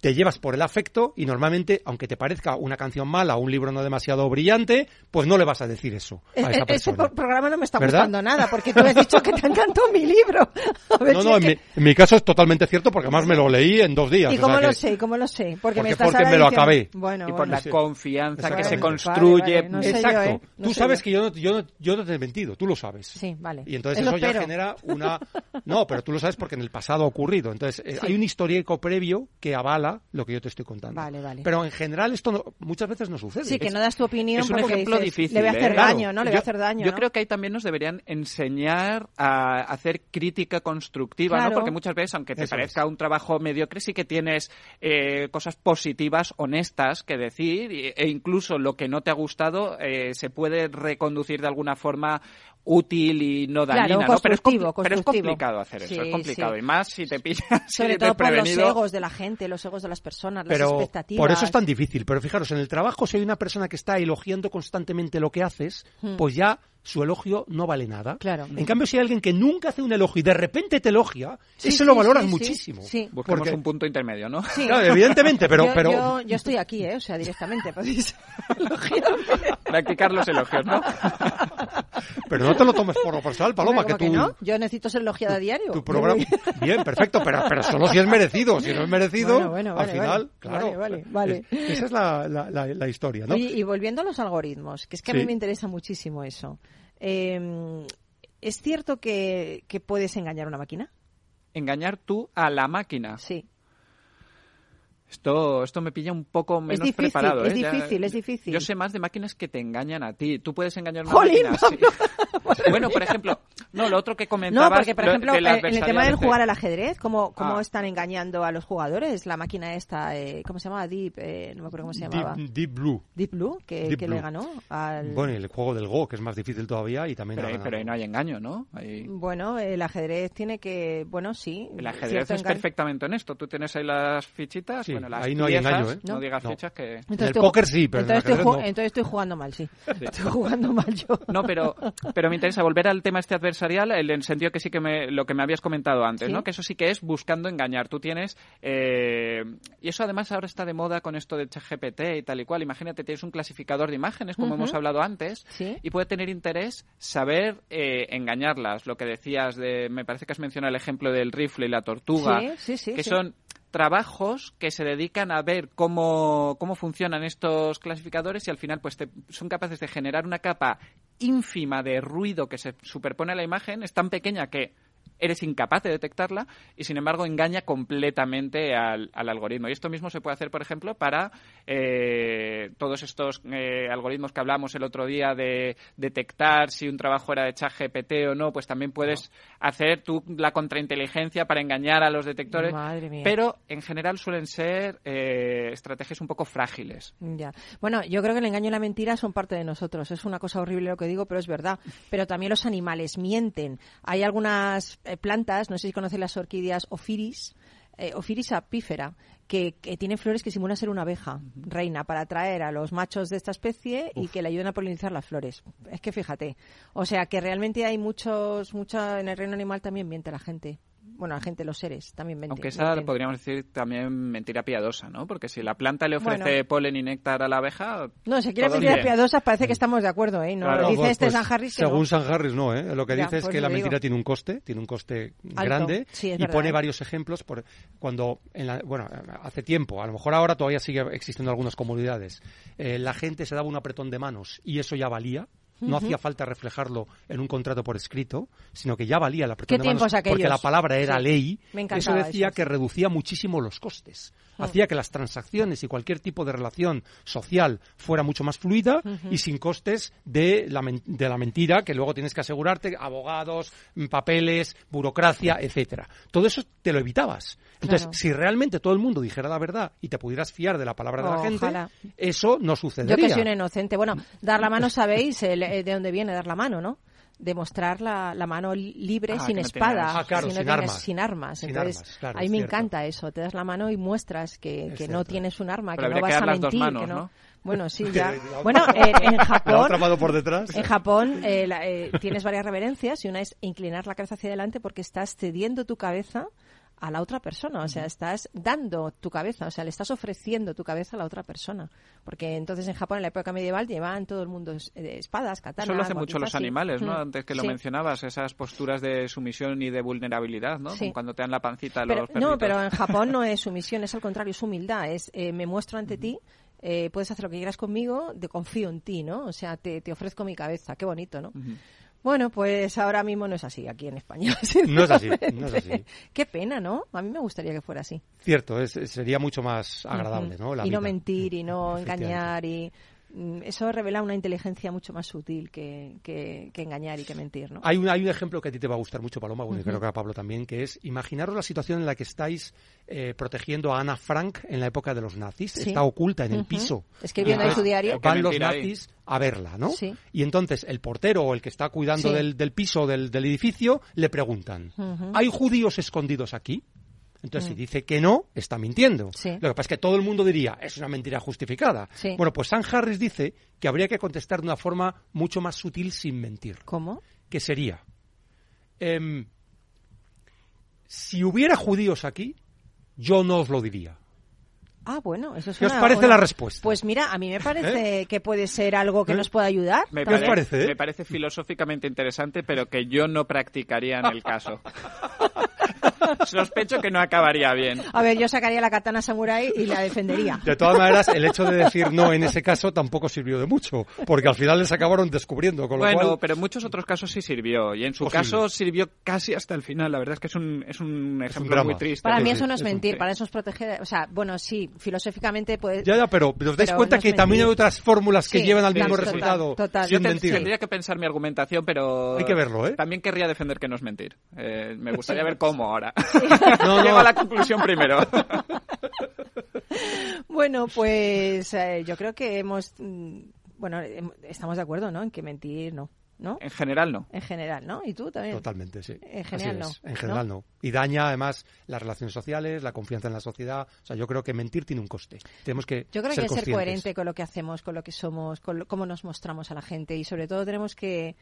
te llevas por el afecto y normalmente, aunque te parezca una canción mala o un libro no demasiado brillante, pues no le vas a decir eso a esa E- Este persona. pro- programa no me está ¿Verdad? gustando nada, porque tú has dicho que te encantó mi libro. Ver No, no, en que- mi, en mi caso es totalmente cierto porque además me lo leí en dos días. ¿Y o cómo sea lo que- sé? ¿Cómo lo sé? Porque, Porque- me estás porque me lo diciendo- acabé. Bueno, y por bueno. la sí. confianza que se construye. Vale, vale, no Exacto. yo, ¿eh? No tú sabes yo. que yo no, yo, no, yo no te he mentido, tú lo sabes. Sí, vale. Y entonces Eso eso, ya genera una... No, pero tú lo sabes porque en el pasado ha ocurrido. Entonces eh, Sí. hay un histórico previo que avala lo que yo te estoy contando. Vale, vale. Pero en general esto no- muchas veces no sucede. Sí, que Es- no das tu opinión es un porque ejemplo dices, difícil, Le voy a hacer ¿eh? Claro. daño, ¿no? Le voy a Yo- hacer daño, Yo ¿no? creo que ahí también nos deberían enseñar a hacer crítica constructiva, Claro. ¿no? Porque muchas veces, aunque te Eso parezca un trabajo mediocre, sí que tienes eh, cosas positivas, honestas que decir, e incluso lo que no te ha gustado eh, se puede reconducir de alguna forma útil y no Claro, dañina, ¿no? Pero es, pero es complicado hacer eso, Sí, es complicado. sí. Y más si te pillas Sobre si todo por los egos de la gente, los egos de las personas, las pero expectativas. por eso es tan difícil. Pero fijaros, en el trabajo, si hay una persona que está elogiando constantemente lo que haces, pues ya su elogio no vale nada. Claro. En cambio, si hay alguien que nunca hace un elogio y de repente te elogia, Sí, ese sí, lo valoras sí, muchísimo. sí. Buscamos Porque- un punto intermedio, ¿no? Sí. Claro, evidentemente, pero... yo, pero... yo, yo estoy aquí, ¿eh? O sea, directamente podéis elogiarme. Practicar los elogios, ¿no? Pero no te lo tomes por lo personal, Paloma, que ¿cómo tú... no? Yo necesito ser elogiada a diario. Tu programa... Bien, perfecto, pero, pero solo si es merecido. Si no es merecido, Bueno, bueno, al final, vale. claro. Vale, vale, vale. es- esa es la, la, la- la historia, ¿no? Oye, y volviendo a los algoritmos, que es que a mí me interesa muchísimo eso. Eh, ¿Es cierto que, que puedes engañar a una máquina? Engañar tú a la máquina. Sí. Esto, esto me pilla un poco menos difícil, preparado. es ¿eh? Ya- difícil, es difícil. Yo sé más de máquinas que te engañan a ti. Tú puedes engañar a una ¡Jolín, máquina. sí. bueno, por ejemplo, no, lo otro que No, comentabas. porque por lo- ejemplo, eh, en el tema del jugar al ajedrez, ¿cómo, cómo Ah. están engañando a los jugadores? La máquina esta, eh, ¿cómo se llamaba? Deep, eh, no me acuerdo cómo se llamaba. Deep, Deep Blue. Deep Blue, que, Deep que Blue. le ganó al... Bueno, y el juego del Go, que es más difícil todavía y también Pero, pero ahí no hay engaño, ¿no? Ahí- Bueno, el ajedrez tiene que, bueno, sí. El ajedrez es engaño. perfectamente honesto. Tú tienes ahí las fichitas, Sí, bueno, las ahí no hay piezas, engaño, ¿eh? No, No. digas No. fichas que... En el estoy póker sí, pero en entonces, estoy ju- no. entonces estoy jugando mal, sí. Estoy jugando mal yo. No, pero, pero me interesa volver al tema este adversarial, el- en el sentido que sí que me, lo que me habías comentado antes, Sí. ¿no? Que eso sí que es buscando engañar. Tú tienes, eh, y eso además ahora está de moda con esto de ChatGPT y tal y cual. Imagínate, tienes un clasificador de imágenes, como hemos hablado antes, Sí. y puede tener interés saber eh, engañarlas. Lo que decías de, me parece que has mencionado el ejemplo del rifle y la tortuga, Sí, sí, sí, que sí. son trabajos que se dedican a ver cómo, cómo funcionan estos clasificadores y al final pues te- son capaces de generar una capa ínfima de ruido que se superpone a la imagen, es tan pequeña que eres incapaz de detectarla y sin embargo engaña completamente al, al algoritmo. Y esto mismo se puede hacer, por ejemplo, para eh, todos estos eh, algoritmos que hablamos el otro día de detectar si un trabajo era de ChatGPT o no, pues también puedes hacer tú la contrainteligencia para engañar a los detectores. Madre mía. Pero en general suelen ser eh, estrategias un poco frágiles. Ya. Bueno, yo creo que el engaño y la mentira son parte de nosotros. Es una cosa horrible lo que digo, pero es verdad. Pero también los animales mienten. Hay algunas eh, plantas, no sé si conocen las orquídeas Ophiris, eh, Ophiris apífera, que, que tienen flores que simulan ser una abeja reina para atraer a los machos de esta especie y que le ayuden a polinizar las flores. Es que fíjate. O sea que realmente hay muchos, mucha, en el reino animal también miente la gente. Bueno, la gente, los seres también mienten. Aunque esa podríamos decir también mentira piadosa, ¿no? Porque si la planta le ofrece Bueno. polen y néctar a la abeja... No, si quiere mentiras bien. piadosas parece que estamos de acuerdo, ¿eh? No, Claro, dice pues- este pues, San Harris que no. Según San Harris, no, ¿eh? Lo que Ya, dice es pues que la digo. mentira tiene un coste, tiene un coste grande Sí, y verdad, pone ¿eh? varios ejemplos. Por, cuando, en la- bueno, hace tiempo, a lo mejor ahora todavía sigue existiendo en algunas comunidades, eh, la gente se daba un apretón de manos y eso ya valía. No hacía falta reflejarlo en un contrato por escrito, sino que ya valía apretón ¿Qué de manos porque la palabra era Sí. ley. Me eso decía eso, que reducía muchísimo los costes. Mm. Hacía que las transacciones y cualquier tipo de relación social fuera mucho más fluida y sin costes de la, de la mentira que luego tienes que asegurarte, abogados, mm, papeles, burocracia, etcétera. Todo eso te lo evitabas. Entonces, Claro. si realmente todo el mundo dijera la verdad y te pudieras fiar de la palabra de la gente, eso no Yo sucedería. que soy un inocente. Bueno, dar la mano, sabéis el- de dónde viene dar la mano, ¿no? Demostrar la, la mano li- libre Ah, sin no espada, Ah, claro, si no sin tienes- armas. sin armas. Sin Entonces, armas, claro, a mí me cierto. encanta eso. Te das la mano y muestras que, que no tienes un arma, Pero que no que vas a mentir, manos, que no. ¿no? Bueno, sí, ya. Bueno, en, Japón, por detrás. en Japón eh, la- eh, tienes varias reverencias y una es inclinar la cabeza hacia adelante porque estás cediendo tu cabeza a la otra persona, o sea, estás dando tu cabeza, o sea, le estás ofreciendo tu cabeza a la otra persona. Porque entonces en Japón, en la época medieval, llevaban todo el mundo eh, espadas, katanas. Eso lo hacen mucho los animales, ¿no? Mm, Antes que lo sí. mencionabas, esas posturas de sumisión y de vulnerabilidad, ¿no? Sí. Como cuando te dan la pancita Pero- los perritos. no, pero en Japón no es sumisión, es al contrario, es humildad. Es eh, me muestro ante ti, eh, puedes hacer lo que quieras conmigo, de, confío en ti, ¿no? O sea, te, te ofrezco mi cabeza. Qué bonito, ¿no? Bueno, pues ahora mismo no es así aquí en España. No es así, no es así. Qué pena, ¿no? A mí me gustaría que fuera así. Cierto, es- sería mucho más agradable. ¿no? La y no mentir y no engañar y eso revela una inteligencia mucho más sutil que, que, que engañar y que mentir, ¿no? Hay un, hay un ejemplo que a ti te va a gustar mucho, Paloma, bueno, y creo que a Pablo también, que es imaginaros la situación en la que estáis eh, protegiendo a Ana Frank en la época de los nazis. Sí. Está oculta en el piso. Escribiendo Y en su diario. Van los ahí. nazis a verla, ¿no? Sí. Y entonces el portero o el que está cuidando Sí. del, del piso del, del edificio le preguntan. ¿hay judíos escondidos aquí? Entonces, si dice que no, está mintiendo. Mm. Sí. Lo que pasa es que todo el mundo diría, es una mentira justificada. Sí. Bueno, pues San Harris dice que habría que contestar de una forma mucho más sutil sin mentir ¿Cómo? que sería, em, si hubiera judíos aquí, yo no os lo diría. Ah, bueno, eso es ¿Qué os parece una- la respuesta? ¿Eh? Pues mira, a mí me parece que puede ser algo que nos pueda ayudar. Me, ¿Qué os pare- parece, eh? me parece filosóficamente interesante, pero que yo no practicaría en el caso. Sospecho que no acabaría bien. A ver, yo sacaría la katana samurai y la defendería. De todas maneras, el hecho de decir no en ese caso tampoco sirvió de mucho, porque al final les acabaron descubriendo, con lo Bueno, cual... pero en muchos otros casos sí sirvió. Y en su Posible. caso sirvió casi hasta el final. La verdad es que es un, es un ejemplo muy triste. Para mí eso no es mentir, para eso es proteger. O sea, bueno, sí, filosóficamente puede. Ya, ya, pero os dais Pero cuenta no que también hay otras fórmulas que Sí, llevan al mismo total, resultado total. sin Yo te- mentir. tendría que pensar mi argumentación, pero Hay que verlo, ¿eh? también querría defender que no es mentir. Eh, me gustaría ver cómo ahora. No, Llego a la conclusión primero. Bueno, pues eh, yo creo que hemos. mm, Bueno, estamos de acuerdo, ¿no? En que mentir no. ¿No? en general no. En general, ¿no? ¿Y tú también? Totalmente, sí. En general, no, En general ¿no? no. Y daña además las relaciones sociales, la confianza en la sociedad. O sea, yo creo que mentir tiene un coste. Tenemos que Yo creo que ser hay que ser coherente con lo que hacemos, con lo que somos, con lo- cómo nos mostramos a la gente y sobre todo tenemos que,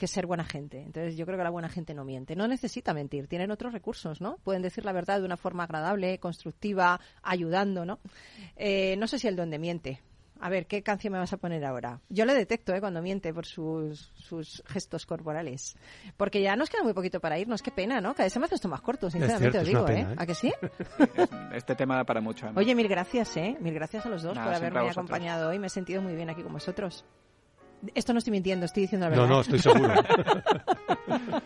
que ser buena gente. Entonces yo creo que la buena gente no miente, no necesita mentir, tienen otros recursos, ¿no? Pueden decir la verdad de una forma agradable, constructiva, ayudando, ¿no? Eh, no sé si el duende miente. A ver, ¿qué canción me vas a poner ahora? Yo le detecto ¿eh? cuando miente por sus, sus gestos corporales. Porque ya nos queda muy poquito para irnos. Qué pena, ¿no? Cada vez se me hace esto más corto, sinceramente cierto, os es una digo, pena, ¿eh? ¿eh? ¿A que sí? Este tema da para mucho. Oye, mil gracias, ¿eh? Mil gracias a los dos Nada, por haberme acompañado hoy. Me he sentido muy bien aquí con vosotros. Esto no estoy mintiendo, estoy diciendo la verdad. No, no, estoy seguro.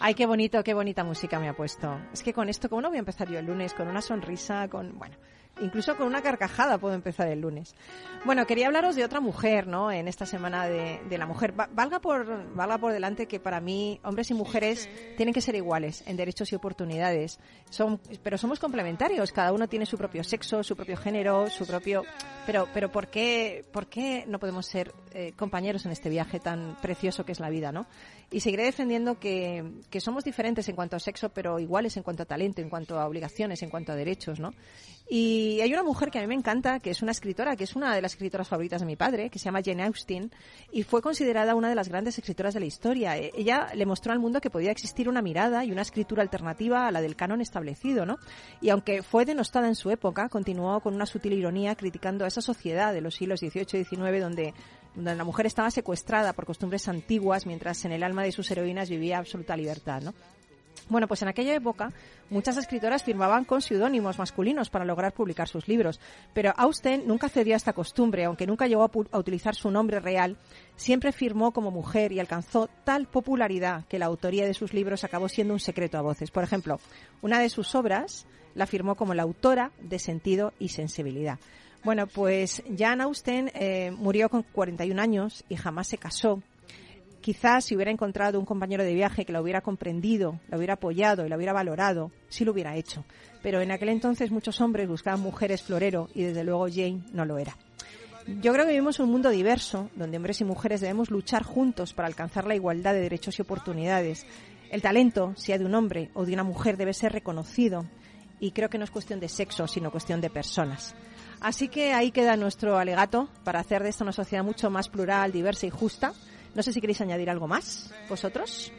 Ay, qué bonito, qué bonita música me ha puesto. Es que con esto, ¿cómo no voy a empezar yo el lunes? Con una sonrisa, con, bueno, incluso con una carcajada puedo empezar el lunes. Bueno, quería hablaros de otra mujer, ¿no? En esta semana de, de la mujer. Va- valga por, valga por delante que para mí hombres y mujeres tienen que ser iguales en derechos y oportunidades. Son, pero somos complementarios. Cada uno tiene su propio sexo, su propio género, su propio. Pero, pero ¿por qué, por qué no podemos ser eh, compañeros en este viaje tan precioso que es la vida, ¿no? Y seguiré defendiendo que, que somos diferentes en cuanto a sexo, pero iguales en cuanto a talento, en cuanto a obligaciones, en cuanto a derechos, ¿no? Y hay una mujer que a mí me encanta, que es una escritora, que es una de las escritoras favoritas de mi padre, que se llama Jane Austen, y fue considerada una de las grandes escritoras de la historia. E- Ella le mostró al mundo que podía existir una mirada y una escritura alternativa a la del canon establecido, ¿no? Y aunque fue denostada en su época, continuó con una sutil ironía criticando a esa sociedad de los siglos XVIII y XIX donde donde la mujer estaba secuestrada por costumbres antiguas, mientras en el alma de sus heroínas vivía absoluta libertad, ¿no? Bueno, pues en aquella época muchas escritoras firmaban con seudónimos masculinos para lograr publicar sus libros, pero Austen nunca cedió a esta costumbre, aunque nunca llegó a, utilizar su nombre real, siempre firmó como mujer y alcanzó tal popularidad que la autoría de sus libros acabó siendo un secreto a voces. Por ejemplo, una de sus obras la firmó como la autora de Sentido y Sensibilidad. Bueno, pues Jane Austen eh, murió con 41 años y jamás se casó. Quizás si hubiera encontrado un compañero de viaje que la hubiera comprendido, la hubiera apoyado y la hubiera valorado, sí lo hubiera hecho. Pero en aquel entonces muchos hombres buscaban mujeres florero y desde luego Jane no lo era. Yo creo que vivimos un mundo diverso, donde hombres y mujeres debemos luchar juntos para alcanzar la igualdad de derechos y oportunidades. El talento, sea de un hombre o de una mujer, debe ser reconocido. Y creo que no es cuestión de sexo, sino cuestión de personas. Así que ahí queda nuestro alegato para hacer de esta una sociedad mucho más plural, diversa y justa. No sé si queréis añadir algo más, vosotros.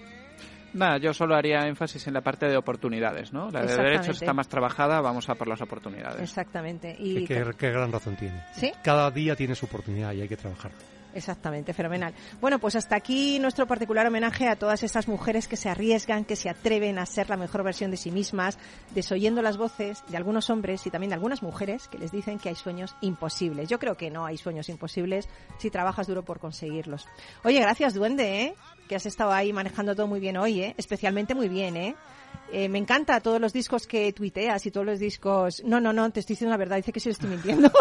Nada, yo solo haría énfasis en la parte de oportunidades, ¿no? La de derechos está más trabajada, vamos a por las oportunidades. Exactamente. Y qué, qué gran razón tiene. ¿Sí? Cada día tiene su oportunidad y hay que trabajar. Exactamente, fenomenal. Bueno, pues hasta aquí nuestro particular homenaje a todas estas mujeres que se arriesgan, que se atreven a ser la mejor versión de sí mismas, desoyendo las voces de algunos hombres y también de algunas mujeres que les dicen que hay sueños imposibles. Yo creo que no hay sueños imposibles si trabajas duro por conseguirlos. Oye, gracias, Duende, ¿eh? que has estado ahí manejando todo muy bien hoy, ¿eh? especialmente muy bien, ¿eh? Eh, me encanta todos los discos que tuiteas y todos los discos. No, no, no, te estoy diciendo la verdad. Dice que sí lo estoy mintiendo.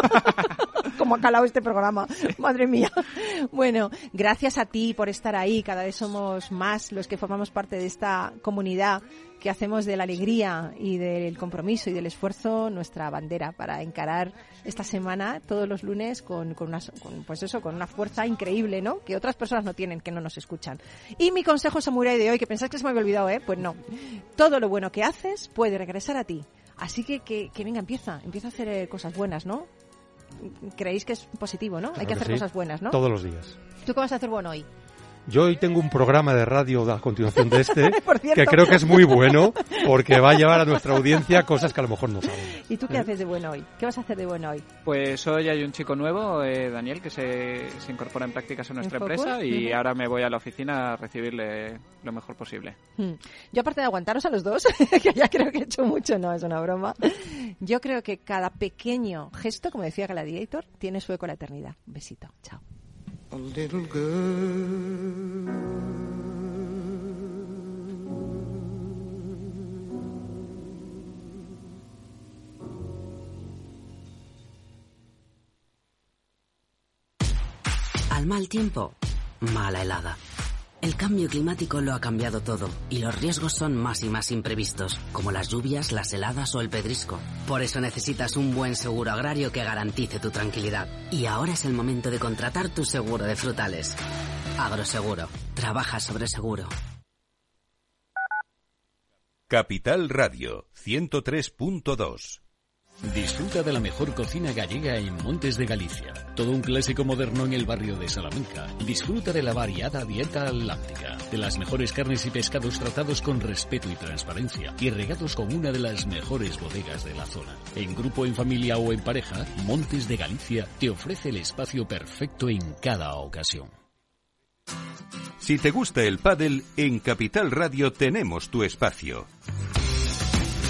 Como ha calado este programa. Madre mía. Bueno, gracias a ti por estar ahí. Cada vez somos más los que formamos parte de esta comunidad que hacemos de la alegría y del compromiso y del esfuerzo nuestra bandera para encarar esta semana todos los lunes con, con una, con, pues eso, con una fuerza increíble, ¿no? Que otras personas no tienen, que no nos escuchan. Y mi consejo samurai de hoy, que pensáis que se me había olvidado, ¿eh? Pues no. Todo lo bueno que haces puede regresar a ti. Así que, que, que venga, empieza, empieza a hacer eh, cosas buenas, ¿no? Creéis que es positivo, ¿no? Hay que hacer sí. cosas buenas, ¿no? Todos los días. ¿Tú qué vas a hacer bueno hoy? Yo hoy tengo un programa de radio a continuación de este que creo que es muy bueno porque va a llevar a nuestra audiencia cosas que a lo mejor no saben. ¿Y tú qué ¿Eh? haces de bueno hoy? ¿Qué vas a hacer de bueno hoy? Pues hoy hay un chico nuevo, eh, Daniel, que se, se incorpora en prácticas en nuestra empresa y Ujú. ahora me voy a la oficina a recibirle lo mejor posible. Hmm. Yo aparte de aguantaros a los dos, que ya creo que he hecho mucho, no, es una broma. Yo creo que cada pequeño gesto, como decía Gladiator, tiene su eco la eternidad. Un besito. Chao. A little girl. Al mal tiempo, mala helada. El cambio climático lo ha cambiado todo y los riesgos son más y más imprevistos, como las lluvias, las heladas o el pedrisco. Por eso necesitas un buen seguro agrario que garantice tu tranquilidad. Y ahora es el momento de contratar tu seguro de frutales. Agroseguro. Trabaja sobre seguro. Capital Radio 103.2. Disfruta de la mejor cocina gallega en Montes de Galicia. Todo un clásico moderno en el barrio de Salamanca. Disfruta de la variada dieta atlántica, de las mejores carnes y pescados tratados con respeto y transparencia y regados con una de las mejores bodegas de la zona. En grupo, en familia o en pareja, Montes de Galicia te ofrece el espacio perfecto en cada ocasión. Si te gusta el pádel, en Capital Radio tenemos tu espacio.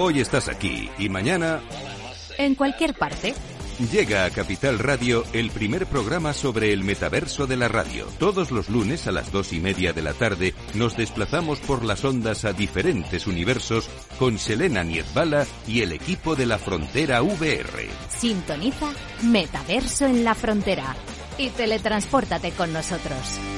Hoy estás aquí y mañana En cualquier parte. Llega a Capital Radio el primer programa sobre el metaverso de la radio. Todos los lunes a las dos y media de la tarde nos desplazamos por las ondas a diferentes universos con Selena Niezbala y el equipo de la Frontera VR. Sintoniza Metaverso en la Frontera y teletranspórtate con nosotros.